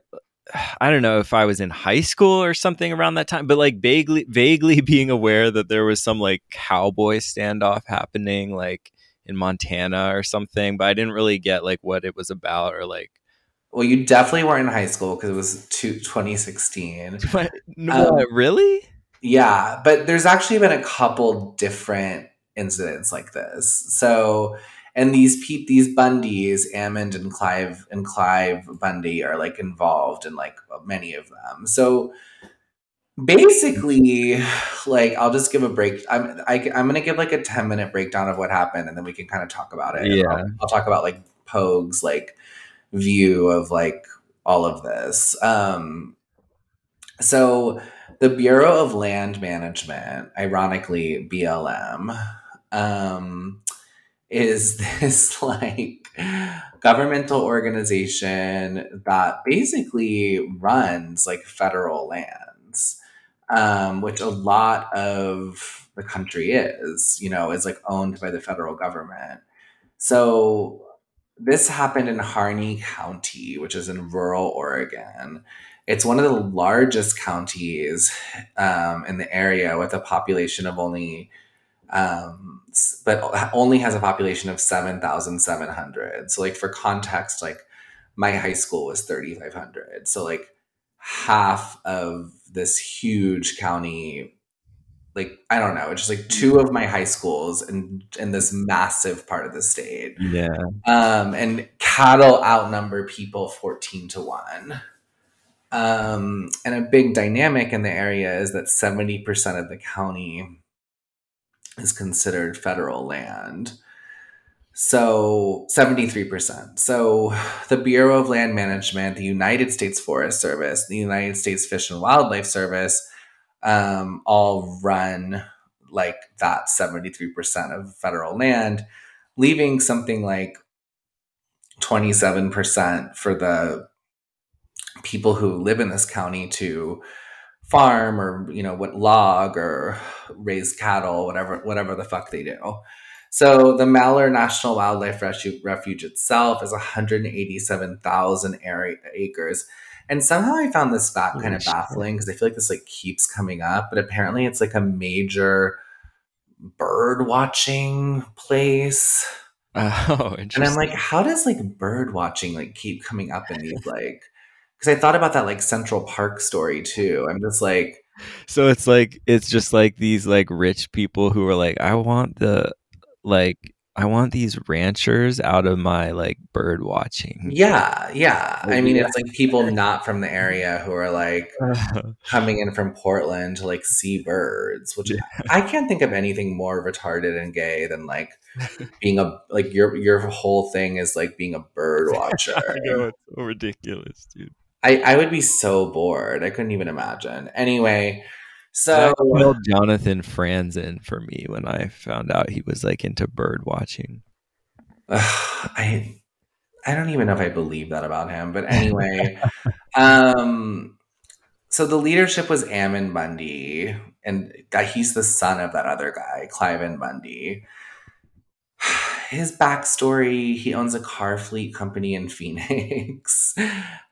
I don't know if I was in high school or something around that time, but like vaguely vaguely being aware that there was some like cowboy standoff happening like in Montana or something, but I didn't really get like what it was about or like well, you definitely weren't in high school because it was two, 2016. no, um, really? Yeah, but there's actually been a couple different incidents like this. So, and these pe- these Bundys, Ammon and Clive and Clive Bundy are like involved in like many of them. So basically, like I'll just give a break. I'm I, am i am gonna give like a ten minute breakdown of what happened, and then we can kind of talk about it. Yeah, I'll, I'll, talk about like Pogue's like view of like all of this. Um, so the Bureau of Land Management, ironically BLM, um, is this like governmental organization that basically runs like federal lands, um, which a lot of the country is, you know, is like owned by the federal government. So this happened in Harney County, which is in rural Oregon. It's one of the largest counties um, in the area with a population of only um, but only has a population of 7,700. So, like, for context, like, my high school was 3,500. So, like, half of this huge county, like, I don't know, it's just like two of my high schools in, in this massive part of the state. Yeah. Um, and cattle outnumber people 14 to 1. Um, and a big dynamic in the area is that 70% of the county is considered federal land. So 73%. So the Bureau of Land Management, the United States Forest Service, the United States Fish and Wildlife Service um, all run like that 73% of federal land, leaving something like 27% for the people who live in this county to farm or you know what log or raise cattle whatever whatever the fuck they do so the Malheur National Wildlife Refuge, Refuge itself is 187,000 acres. And somehow I found this fact kind of baffling because I feel like this like keeps coming up, but apparently it's like a major bird watching place. Oh, and I'm like, how does like bird watching like keep coming up in these like because I thought about that like Central Park story too. I'm just like, so it's like it's just like these like rich people who are like, I want the like I want these ranchers out of my like bird watching. Yeah, yeah. I mean, it's like people not from the area who are like coming in from Portland to like see birds, which yeah. I can't think of anything more retarded and gay than like being a like your your whole thing is like being a bird watcher. I know it's so ridiculous, dude. I, I would be so bored. I couldn't even imagine. Anyway, so Jonathan Franzen for me when I found out he was like into bird watching. Uh, I I don't even know if I believe that about him, but anyway, um, so the leadership was Ammon Bundy, and he's the son of that other guy, Cliven Bundy his backstory he owns a car fleet company in Phoenix.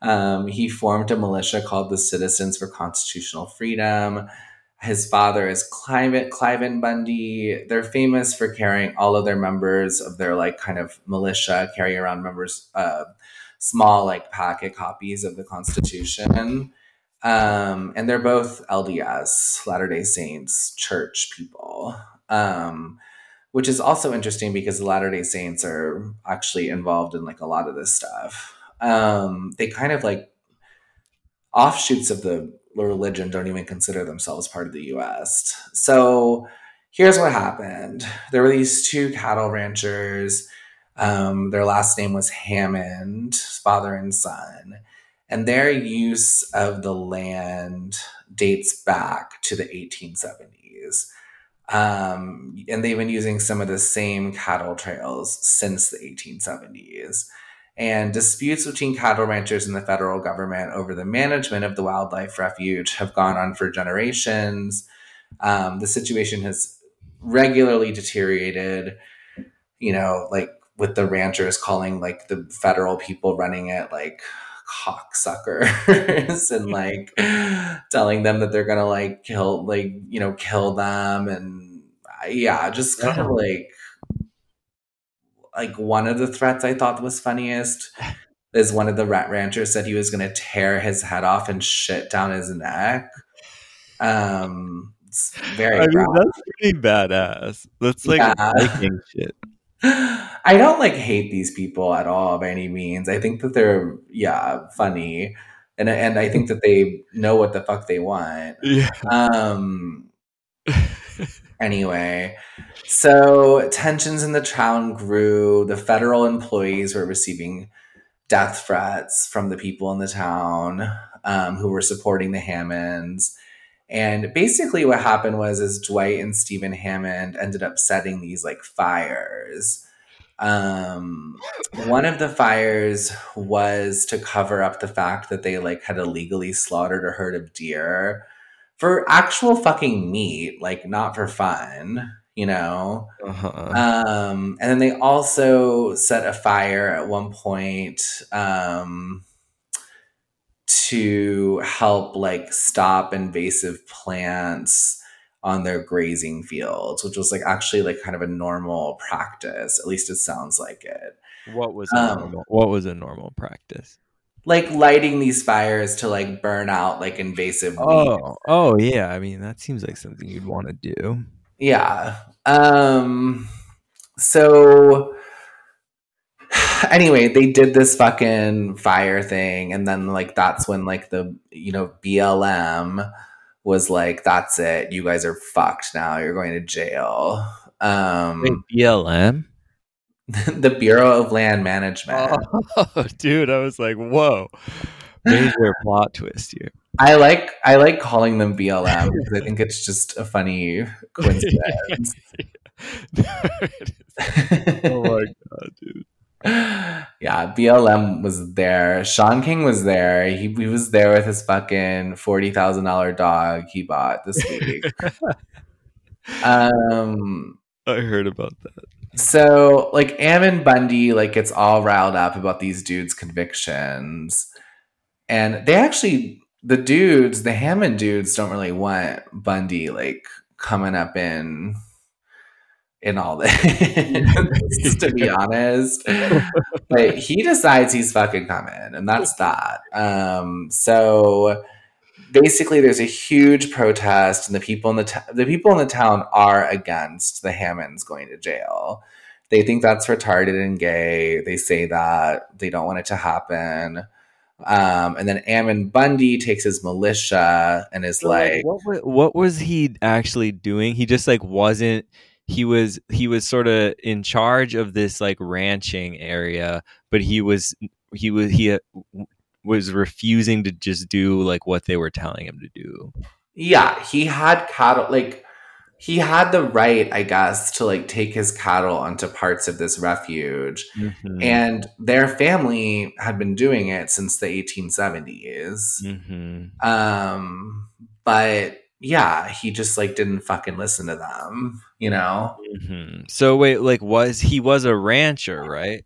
um, he formed a militia called the Citizens for Constitutional Freedom. His father is Cliven, Cliven Bundy. They're famous for carrying all of their members of their like kind of militia, carry around members, uh, small like packet copies of the Constitution. Um, and they're both LDS, Latter day Saints church people. Um, which is also interesting because the Latter Day Saints are actually involved in like a lot of this stuff. Um, they kind of like offshoots of the religion don't even consider themselves part of the U.S. So here's what happened there were these two cattle ranchers. Um, their last name was Hammond, father and son. And their use of the land dates back to the 1870s. Um, and they've been using some of the same cattle trails since the 1870s. And disputes between cattle ranchers and the federal government over the management of the wildlife refuge have gone on for generations. Um, the situation has regularly deteriorated, you know, like with the ranchers calling like the federal people running it like cocksuckers and like telling them that they're gonna like kill like you know kill them and yeah just kind of like like one of the threats i thought was funniest is one of the rat ranchers said he was gonna tear his head off and shit down his neck um it's very I mean, that's pretty badass. That's like Yeah. Viking shit. I don't like hate these people at all by any means. I think that they're yeah funny, and and I think that they know what the fuck they want. Yeah. Um. Anyway, so tensions in the town grew. The federal employees were receiving death threats from the people in the town um, who were supporting the Hammonds. And basically, what happened was, is Dwight and Stephen Hammond ended up setting these like fires. Um, one of the fires was to cover up the fact that they like had illegally slaughtered a herd of deer for actual fucking meat, like not for fun, you know. Uh-huh. Um, and then they also set a fire at one point um, to help like stop invasive plants on their grazing fields, which was like actually like kind of a normal practice. At least it sounds like it. what was a um, normal, what was a normal practice? Like lighting these fires to like burn out like invasive weeds. Oh, oh yeah. I mean, that seems like something you'd want to do. Yeah. Um so anyway, they did this fucking fire thing and then like that's when like the you know BLM was like that's it. You guys are fucked now. You're going to jail. Um Wait, BLM? the Bureau of Land Management. Oh, dude, I was like, whoa, major plot twist here. I like I like calling them BLM because I think it's just a funny coincidence. oh my god, dude. Yeah, BLM was there. Shaun King was there. He, he was there with his fucking forty thousand dollar dog he bought this week. um. I heard about that. So like Ammon Bundy like gets all riled up about these dudes' convictions, and they actually the dudes, the Hammond dudes, don't really want Bundy like coming up in in all this, to be honest. But he decides he's fucking coming, and that's that. Um, so basically, there's a huge protest, and the people in the t- the people in the town are against the Hammonds going to jail. They think that's retarded and gay. They say that they don't want it to happen. Um, and then Ammon Bundy takes his militia and is So, like, what, what was he actually doing? He just like wasn't. He was he was sort of in charge of this like ranching area, but he was he was he uh, was refusing to just do like what they were telling him to do. yeah, he had cattle, like, he had the right, I guess, to like take his cattle onto parts of this refuge. Mm-hmm. And their family had been doing it since the 1870s. Mm-hmm. Um, but yeah, he just like didn't fucking listen to them, you know? Mm-hmm. So wait, like was he was a rancher, right?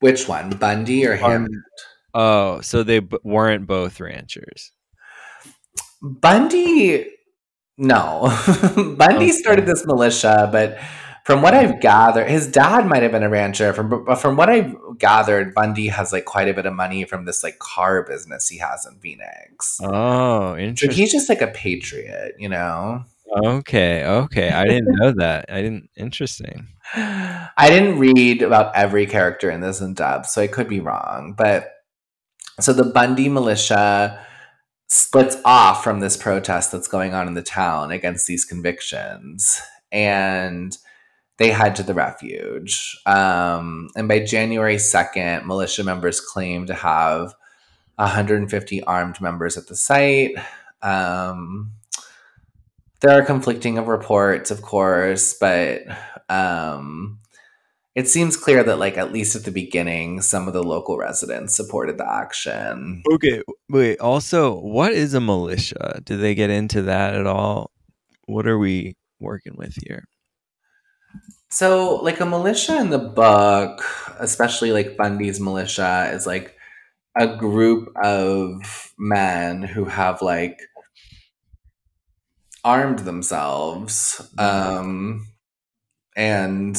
Which one, Bundy or him? Oh, so they b- weren't both ranchers. Bundy, no. Bundy Okay. started this militia, but from what I've gathered, his dad might have been a rancher. From but from what I've gathered, Bundy has like quite a bit of money from this like car business he has in Phoenix. Oh, So interesting. he's just like a patriot, you know. Okay, okay. I didn't know that. I didn't. Interesting. I didn't read about every character in this in depth, so I could be wrong. But so the Bundy militia splits off from this protest that's going on in the town against these convictions. And they head to the refuge. Um, and by January 2nd, militia members claim to have 150 armed members at the site. Um, there are conflicting of reports, of course, but um, it seems clear that, like, at least at the beginning, some of the local residents supported the action. Okay, wait. Also, what is a militia? Do they get into that at all? What are we working with here? So, like, a militia in the book, especially like Bundy's militia, is like a group of men who have like armed themselves um and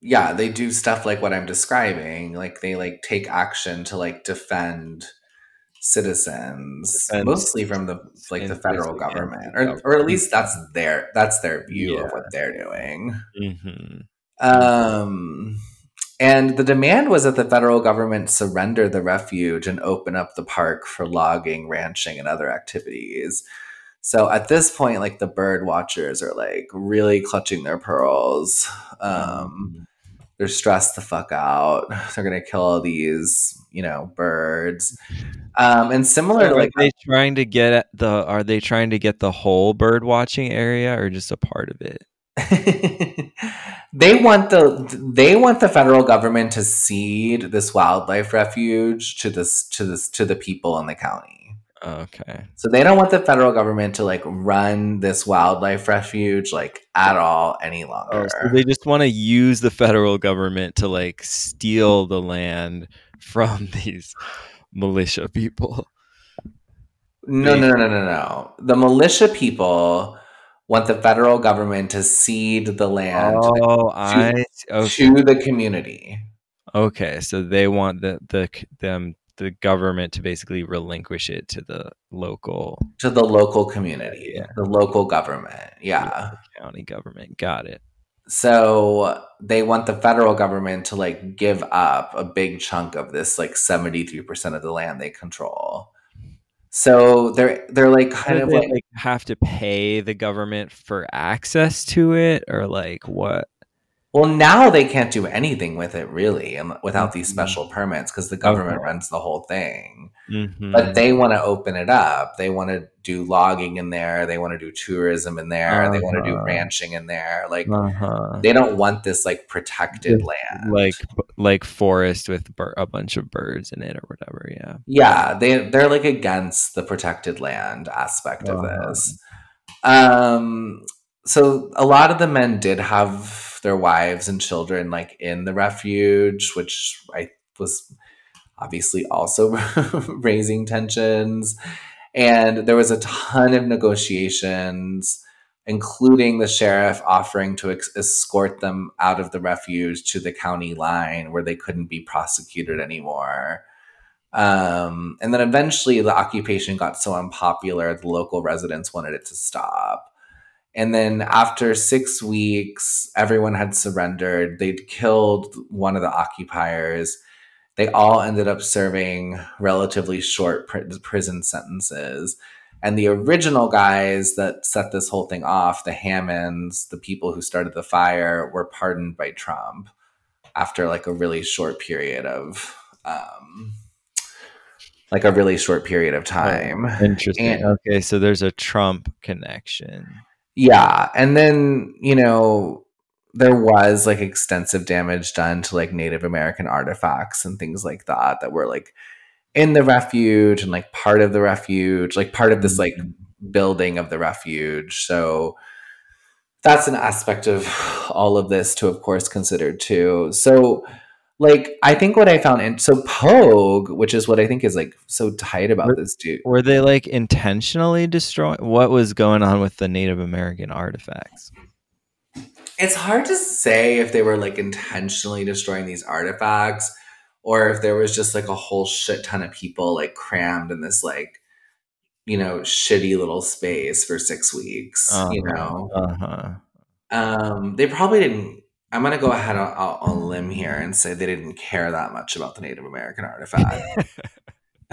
yeah they do stuff like what i'm describing like they like take action to like defend citizens Defend mostly from the like the federal government or, or at least that's their that's their view Yeah. of what they're doing. Hmm um, and the demand was that the federal government surrender the refuge and open up the park for logging, ranching, and other activities. So at this point, like the bird watchers are like really clutching their pearls. Um, they're stressed the fuck out. They're gonna kill all these, you know, birds. Um, and similar to are like they trying to get at the? Are they trying to get the whole bird watching area or just a part of it? they want the they want the federal government to cede this wildlife refuge to this to this to the people in the county. Okay. So they don't want the federal government to like run this wildlife refuge like at all any longer. Oh, so they just want to use the federal government to like steal the land from these militia people. no, no, no, no, no, no. The militia people want the federal government to cede the land Oh, I okay. to the community. okay. So they want the the them the government to basically relinquish it to the local To the local community, Yeah. the local government. yeah. county government. Got it. So they want the federal government to like give up a big chunk of this like 73% of the land they control. So they're they're like kind of they, like, like have to pay the government for access to it or like what? Well now they can't do anything with it really um, without these Mhm. special permits because the government Okay. runs the whole thing. Mhm. But they want to open it up. They want to do logging in there, they want to do tourism in there, they want to do Uh-huh. ranching in there. Like uh-huh. they don't want this like protected Just land. like like forest with bir- a bunch of birds in it or whatever. Yeah. Yeah, they they're like against the protected land aspect of Uh-huh. this. Um so a lot of the men did have their wives and children like in the refuge, which I was obviously also raising tensions. And there was a ton of negotiations, including the sheriff offering to ex- escort them out of the refuge to the county line where they couldn't be prosecuted anymore. Um, and then eventually the occupation got so unpopular, the local residents wanted it to stop. And then after six weeks, everyone had surrendered. They'd killed one of the occupiers. They all ended up serving relatively short pr- prison sentences. And the original guys that set this whole thing off, the Hammonds, the people who started the fire, were pardoned by Trump after like a really short period of, um, like a really short period of time. Interesting. And- okay, so there's a Trump connection. Yeah, and then you know there was like extensive damage done to like Native American artifacts and things like that that were like in the refuge and like part of the refuge, like part of this like mm-hmm. building of the refuge. So that's an aspect of all of this to of course consider too. So like I think what I found in so Pogue, which is what I think is like so tight about Were- this dude. Were they like intentionally destroying? What was going on with the Native American artifacts? It's hard to say if they were like intentionally destroying these artifacts or if there was just like a whole shit ton of people like crammed in this like you know shitty little space for 6 weeks, you Uh-huh. know. Uh huh. Um they probably didn't I'm going to go ahead on, on a limb here and say they didn't care that much about the Native American artifact.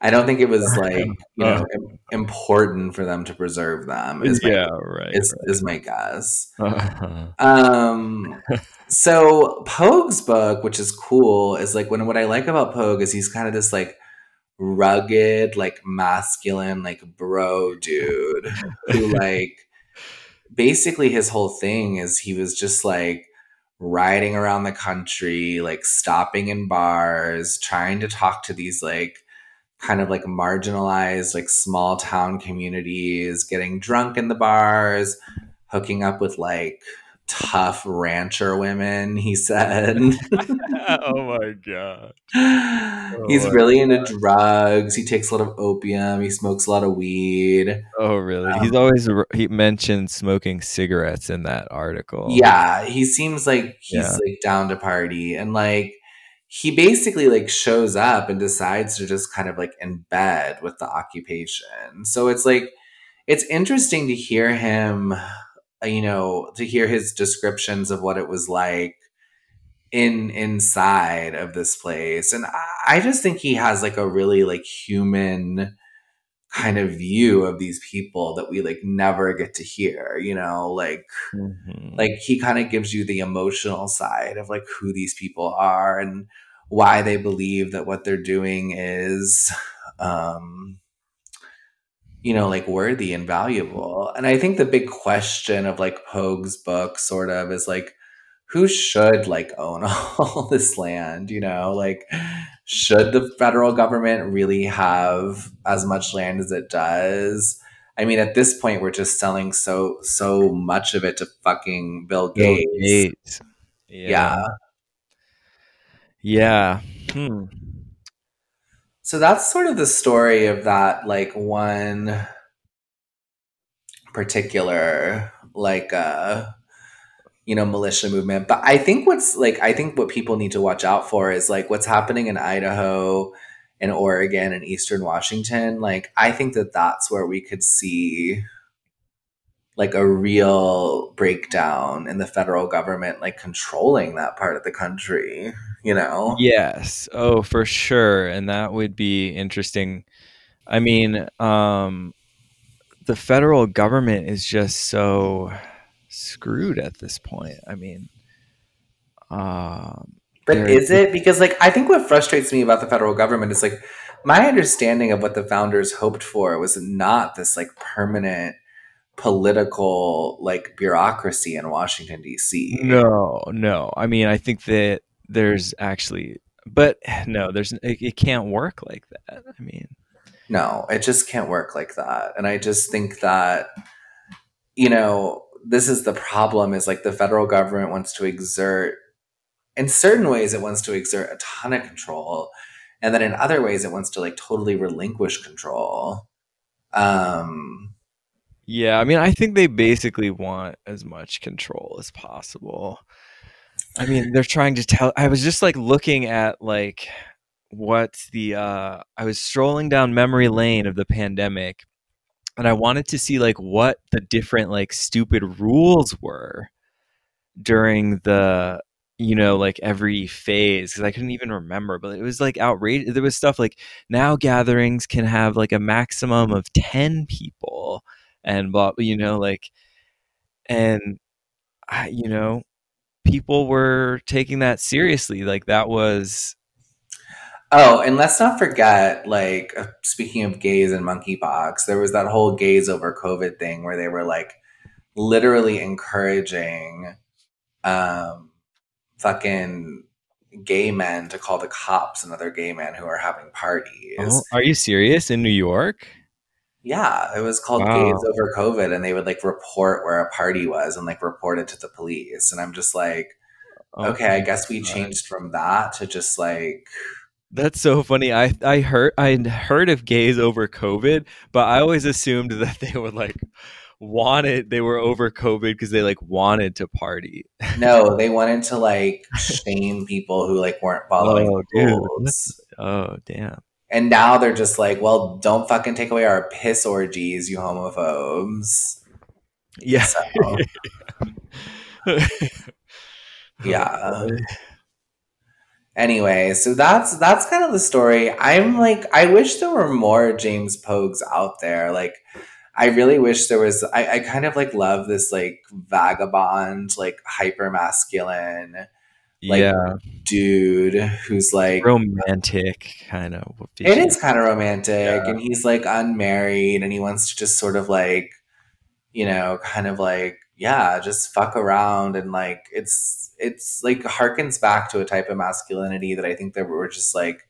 I don't think it was like you Uh. know im- important for them to preserve them. Is my, yeah, right. is, is my guess. right. Um, so Pogue's book, which is cool, is like when what I like about Pogue is he's kind of this like rugged, like masculine, like bro dude who like basically his whole thing is he was just like riding around the country, like stopping in bars, trying to talk to these like kind of like marginalized, like small town communities, getting drunk in the bars, hooking up with like tough rancher women, he said. oh my god. He's my really into drugs. He takes a lot of opium. He smokes a lot of weed. Oh really? Um, He's always he mentioned smoking cigarettes in that article. Yeah, he seems like he's Yeah. like down to party and like he basically like shows up and decides to just kind of like embed with the occupation. So it's like it's interesting to hear him you know, to hear his descriptions of what it was like in inside of this place. And I, I just think he has like a really like human kind of view of these people that we like never get to hear, you know, like Mhm. like he kind of gives you the emotional side of like who these people are and why they believe that what they're doing is um you know like worthy and valuable and i think the big question of like pogue's book sort of is like who should like own all this land you know like should the federal government really have as much land as it does I mean, at this point, we're just selling so so much of it to fucking Bill Bill Gates. Gates. Yeah. Yeah. Hmm. So that's sort of the story of that, like one particular, like, uh, you know, militia movement. But I think what's like, I think what people need to watch out for is like what's happening in Idaho and Oregon and Eastern Washington. Like, I think that that's where we could see like a real breakdown in the federal government, like controlling that part of the country, you know? Yes. Oh, for sure. And that would be interesting. I mean, um, the federal government is just so screwed at this point. I mean, um, But is it because like I think what frustrates me about the federal government is like my understanding of what the founders hoped for was not this like permanent political like bureaucracy in Washington D.C. no, no. I mean, I think that there's actually, but no, there's it, it can't work like that. I mean, No, it just can't work like that. And I just think that you know, this is the problem is like the federal government wants to exert in certain ways it wants to exert a ton of control and then in other ways it wants to like totally relinquish control. Um yeah. I mean, I think they basically want as much control as possible. I mean, they're trying to tell. I was just like looking at like what the uh I was strolling down memory lane of the pandemic and I wanted to see like what the different like stupid rules were during the you know like every phase because I couldn't even remember but it was like outrageous there was stuff like now gatherings can have like a maximum of 10 people and blah you know like and I, you know people were taking that seriously like that was Oh, and let's not forget, like, uh, speaking of gays and monkeypox, there was that whole gays over COVID thing where they were like literally encouraging um, fucking gay men to call the cops on other gay men who are having parties. oh, are you serious in New York Yeah, it was called Wow. gays over COVID, and they would like report where a party was and like report it to the police. And I'm just like, Oh okay, I guess we changed from that to just like That's so funny. I I heard I heard of gays over COVID, but I always assumed that they would like wanted they were over COVID because they like wanted to party. No, they wanted to like shame people who like weren't following Oh, the rules. Oh damn. And now they're just like, well, don't fucking take away our piss orgies, you homophobes. Yeah. So, yeah. anyway, so that's that's kind of the story. I'm like, I wish there were more James Pogues out there. Like, I really wish there was. I, I kind of like love this like vagabond, like hyper masculine, like yeah, dude who's like romantic kind of. It is kind of romantic, Yeah. and he's like unmarried, and he wants to just sort of like, you know, kind of like yeah, just fuck around, and like it's it's like harkens back to a type of masculinity that I think that we're just like,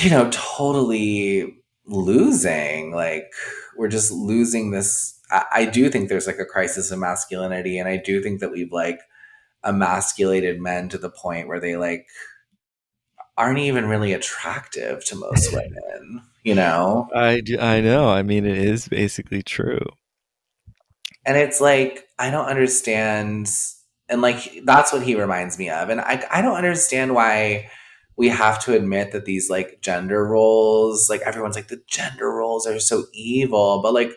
you know, totally losing. Like we're just losing this. I, I do think there's like a crisis of masculinity, and I do think that we've like emasculated men to the point where they like aren't even really attractive to most women, you know? I I know. I mean, it is basically true. And it's like, I don't understand. And like, that's what he reminds me of. And I, I don't understand why we have to admit that these like gender roles, like everyone's like, the gender roles are so evil. But like,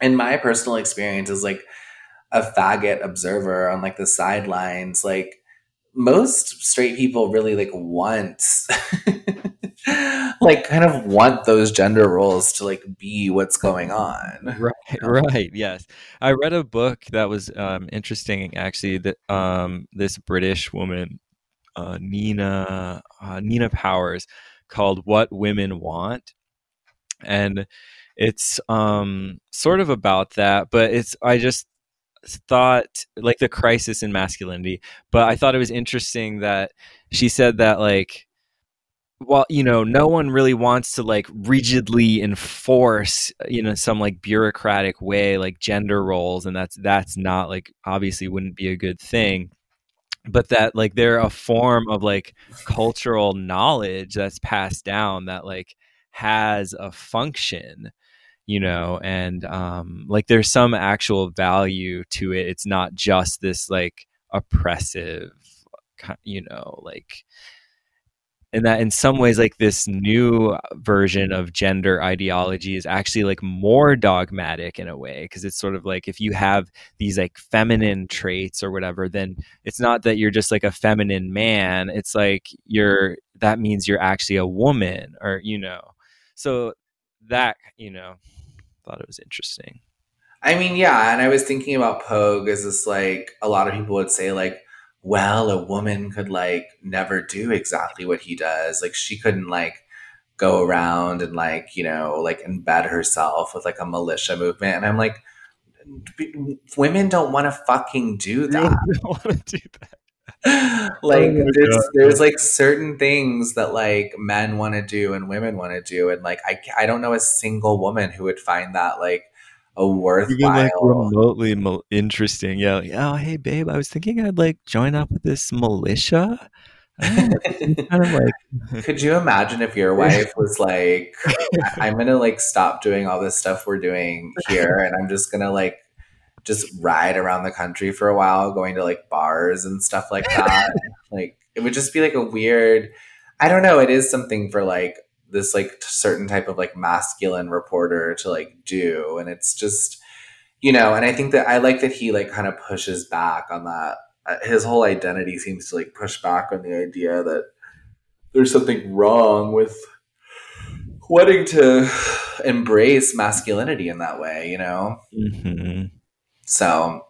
in my personal experience is like a faggot observer on like the sidelines, like most straight people really like want like kind of want those gender roles to like be what's going on. Right, right. Yes, I read a book that was um, interesting. Actually, that um, this British woman, uh, Nina uh, Nina Powers, called "What Women Want," and it's um, sort of about that. But it's I just thought like the crisis in masculinity. But I thought it was interesting that she said that like well you know no one really wants to like rigidly enforce you know some like bureaucratic way like gender roles and that's that's not like obviously wouldn't be a good thing but that like they're a form of like cultural knowledge that's passed down that like has a function you know and um like there's some actual value to it. It's not just this like oppressive you know like and that in some ways like this new version of gender ideology is actually like more dogmatic in a way because it's sort of like if you have these like feminine traits or whatever then it's not that you're just like a feminine man. It's like you're that means you're actually a woman or you know. So that you know thought it was interesting I mean, yeah, and I was thinking about Pogue as this like a lot of people would say like, well, a woman could like never do exactly what he does. Like she couldn't like go around and like, you know, like embed herself with like a militia movement. And I'm like, women don't want to fucking do that. I want to do that Oh like Oh there's, there's like certain things that like men want to do and women want to do and like I, I don't know a single woman who would find that like a even worthwhile like remotely mil- interesting. Yeah like, oh hey babe i was thinking i'd like join up with this militia. I don't know, it's kind of like could you imagine if your wife was like "I- i'm gonna like stop doing all this stuff we're doing here and i'm just gonna like just ride around the country for a while going to like bars and stuff like that. Like it would just be like a weird i don't know it is something for like this like certain type of like masculine reporter to like do and it's just you know and i think that i like that he like kind of pushes back on that. Uh, his whole identity seems to like push back on the idea that there's something wrong with wanting to embrace masculinity in that way you know? Mhm. So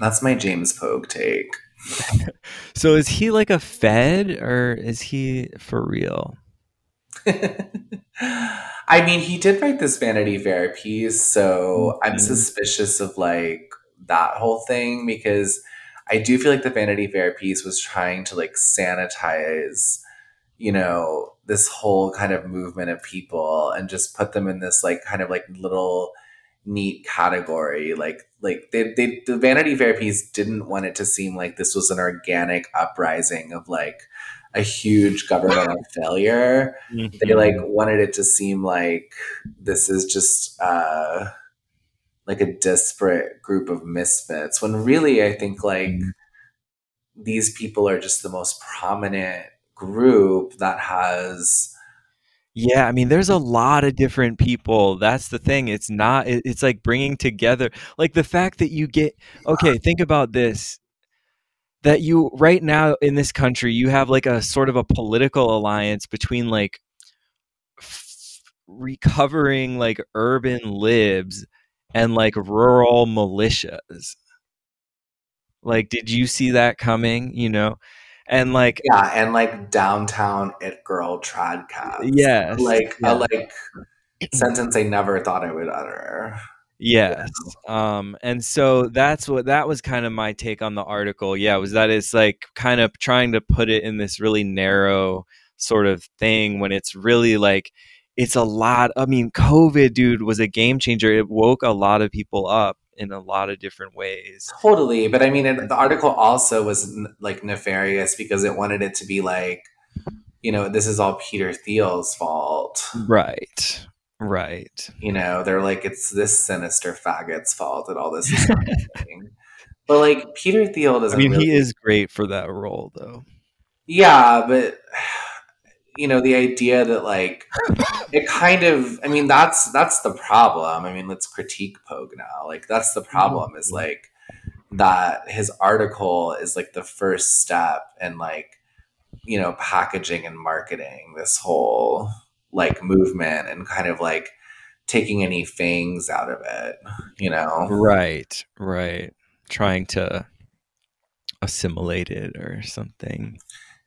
that's my james pogue take so is he like a fed or is he for real I mean, he did write this Vanity Fair piece, so I'm Mhm. suspicious of like that whole thing because I do feel like the Vanity Fair piece was trying to like sanitize, you know, this whole kind of movement of people and just put them in this like kind of like little neat category. Like like they, they the Vanity Fair piece didn't want it to seem like this was an organic uprising of like a huge governmental failure. They like wanted it to seem like this is just uh like a disparate group of misfits when really i think like these people are just the most prominent group that has Yeah, I mean, there's a lot of different people. That's the thing. It's not, it, it's like bringing together, like the fact that you get, okay, think about this. that you right now in this country you have like a sort of a political alliance between like f- recovering like urban libs and like rural militias like did you see that coming you know and like yeah and like downtown it girl trad cats yes like yeah. a like sentence i never thought i would utter Yes. Um, and so that's what that was kind of my take on the article. Yeah, was that it's like kind of trying to put it in this really narrow sort of thing when it's really like it's a lot. I mean, COVID, dude, was a game changer. It woke a lot of people up in a lot of different ways. totally but i mean it, the article also was n- like nefarious because it wanted it to be like you know this is all peter thiel's fault Right. Right. you know they're like it's this sinister faggot's fault that all this is happening but like peter thiel doesn't I mean, really he is great for that role, though. Yeah, but you know, the idea that like it kind of I mean that's that's the problem. I mean, let's critique Pogue now. Like that's the problem is mm-hmm. like that his article is like the first step in like you know, packaging and marketing this whole like movement and kind of like taking any fangs out of it, you know. Right. Right. Trying to assimilate it or something.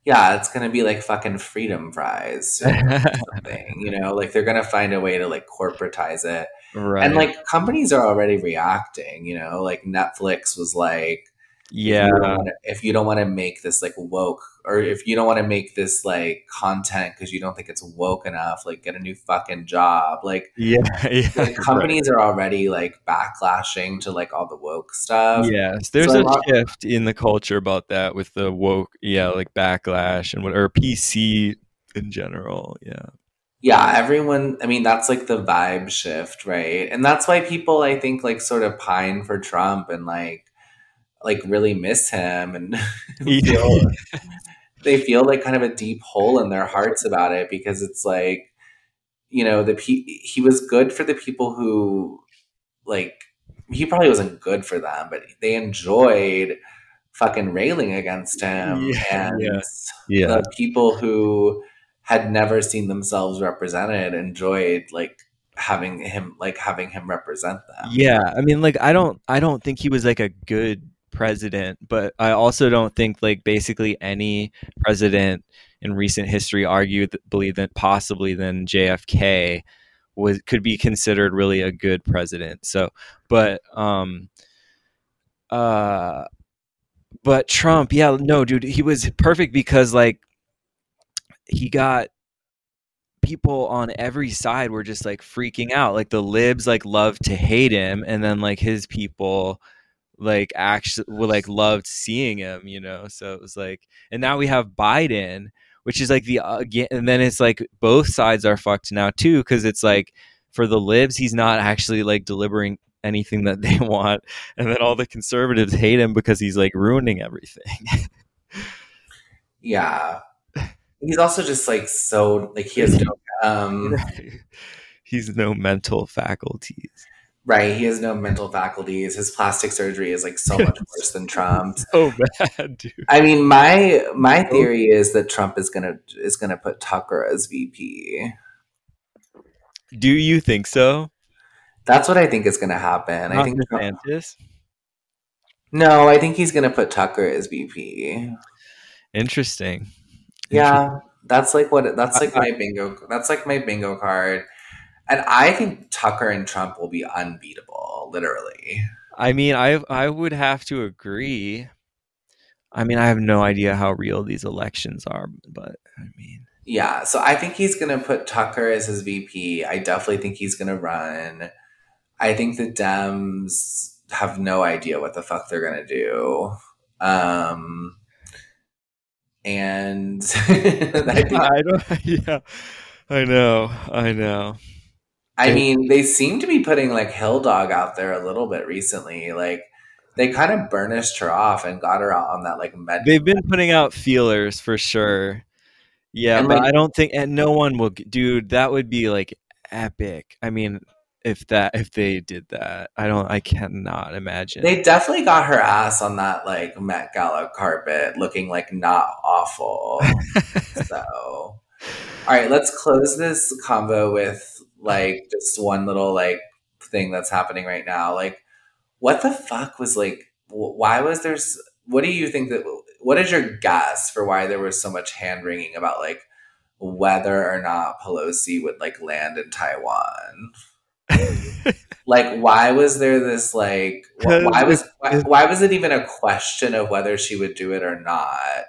Yeah, it's gonna be like fucking freedom fries. or something, you know, like they're gonna find a way to like corporatize it. right. And like companies are already reacting, you know, like Netflix was like, yeah. if you don't wanna- if you don't want to make this like woke, or if you don't want to make this like content because you don't think it's woke enough, like get a new fucking job. Like, Yeah. yeah. like companies are already like backlashing to like all the woke stuff. Yes, there's So a a lot- shift in the culture about that with the woke, yeah, like backlash and what or PC in general. Yeah, yeah everyone i mean that's like the vibe shift right and that's why people i think like sort of pine for trump and like like really miss him and feel, they feel like kind of a deep hole in their hearts about it because it's like you know the pe- he was good for the people who like he probably wasn't good for them but they enjoyed fucking railing against him Yeah, and yeah. yeah, the people who had never seen themselves represented enjoyed like having him like having him represent them. yeah. I mean, like, I don't, I don't think he was like a good president, but I also don't think like basically any president in recent history argued believe that possibly then JFK was could be considered really a good president. So, but um, uh, but Trump, yeah, no, dude, he was perfect because like he got people on every side were just like freaking out. Like the libs like loved to hate him, and then like his people like actually like loved seeing him, you know. So it was like, and now we have Biden, which is like the uh, again, and then it's like both sides are fucked now too, because it's like for the libs, he's not actually like delivering anything that they want, and then all the conservatives hate him because he's like ruining everything. Yeah. He's also just like so like he has no um he's no mental faculties. Right, he has no mental faculties. His plastic surgery is like so much worse than Trump's. So bad, dude. I mean my my theory is that Trump is gonna is gonna put Tucker as VP. Do you think so? That's what I think is gonna happen. I think DeSantis? no, I think he's gonna put Tucker as VP. Interesting. Yeah, that's like what that's like my bingo. That's like my bingo card, and I think Tucker and Trump will be unbeatable, literally. I mean, I I would have to agree. I mean, I have no idea how real these elections are, but I mean, Yeah, so I think he's gonna put Tucker as his VP. I definitely think he's gonna run. I think the Dems have no idea what the fuck they're gonna do. Um, and I think I don't. Yeah, I know. I know. I mean, they seem to be putting like Hill Dog out there a little bit recently. Like they kind of burnished her off and got her out on that like med. They've been putting out feelers for sure. Yeah, And, but like- I don't think, and no one will, dude. That would be like epic. I mean, if that if they did that. I don't. I cannot imagine. They definitely got her ass on that like Met Gala carpet, looking like not awful. so, all right, let's close this convo with like just one little like thing that's happening right now. Like, what the fuck was like? wh- Why was there? What do you think that? What is your guess for why there was so much hand wringing about like whether or not Pelosi would like land in Taiwan? like why was there this like wh- why was why, why was it even a question of whether she would do it or not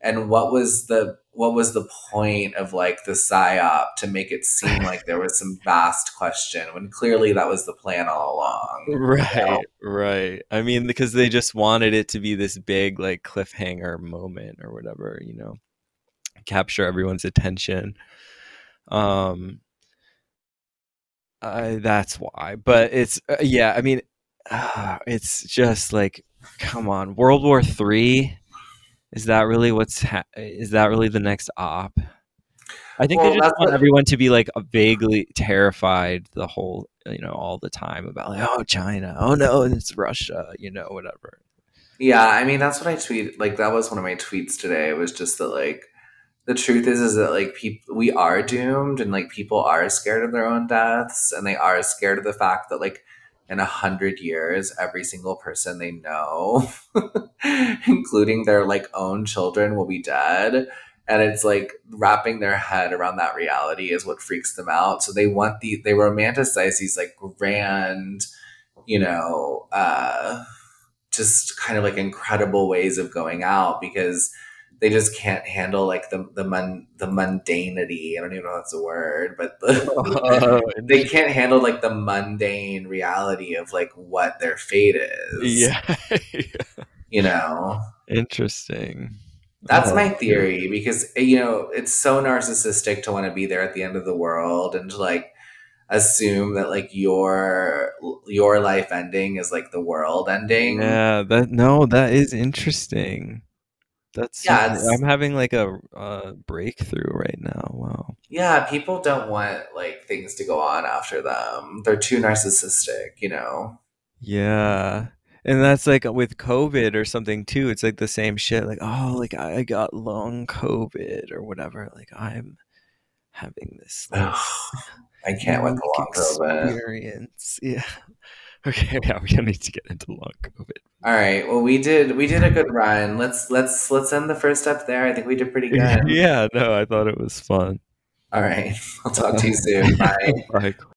and what was the what was the point of like the psyop to make it seem like there was some vast question when clearly that was the plan all along right, right. I mean, because they just wanted it to be this big like cliffhanger moment or whatever, you know, capture everyone's attention. Um, I, that's why. But it's uh, yeah. I mean, uh, it's just like, come on, World War Three. Is that really what's? Ha- is that really the next op? I think Well, they just want what- everyone to be like vaguely terrified the whole, you know, all the time about like, oh, China, oh no, it's Russia, you know, whatever. Yeah, I mean that's what I tweet. Like that was one of my tweets today. It was just that like the truth is is that like people we are doomed and like people are scared of their own deaths and they are scared of the fact that like in a hundred years every single person they know, including their like own children, will be dead. And it's like wrapping their head around that reality is what freaks them out. So they want the they romanticize these like grand, you know, uh just kind of like incredible ways of going out because they just can't handle like the the mun, the mundanity. I don't even know if that's a word, but the, they can't handle like the mundane reality of like what their fate is. yeah, you know. interesting. That's Oh, my theory because eh, you know it's so narcissistic to want to be there at the end of the world and to like assume that like your your life ending is like the world ending. Yeah, that no, that is interesting. That's Yeah, I'm having like a uh, breakthrough right now. Wow. Yeah, people don't want like things to go on after them. They're too narcissistic, you know. Yeah. And that's like with COVID or something too. It's like the same shit. Like, oh, like I got long COVID or whatever. Like I'm having this like, I can't with the long COVID. experience. Yeah. Okay. Yeah, we don't need to get into long COVID. All right. Well, we did we did a good run. Let's let's let's end the first step there. I think we did pretty good. yeah. No, I thought it was fun. All right. I'll talk to you soon. Bye. Bye.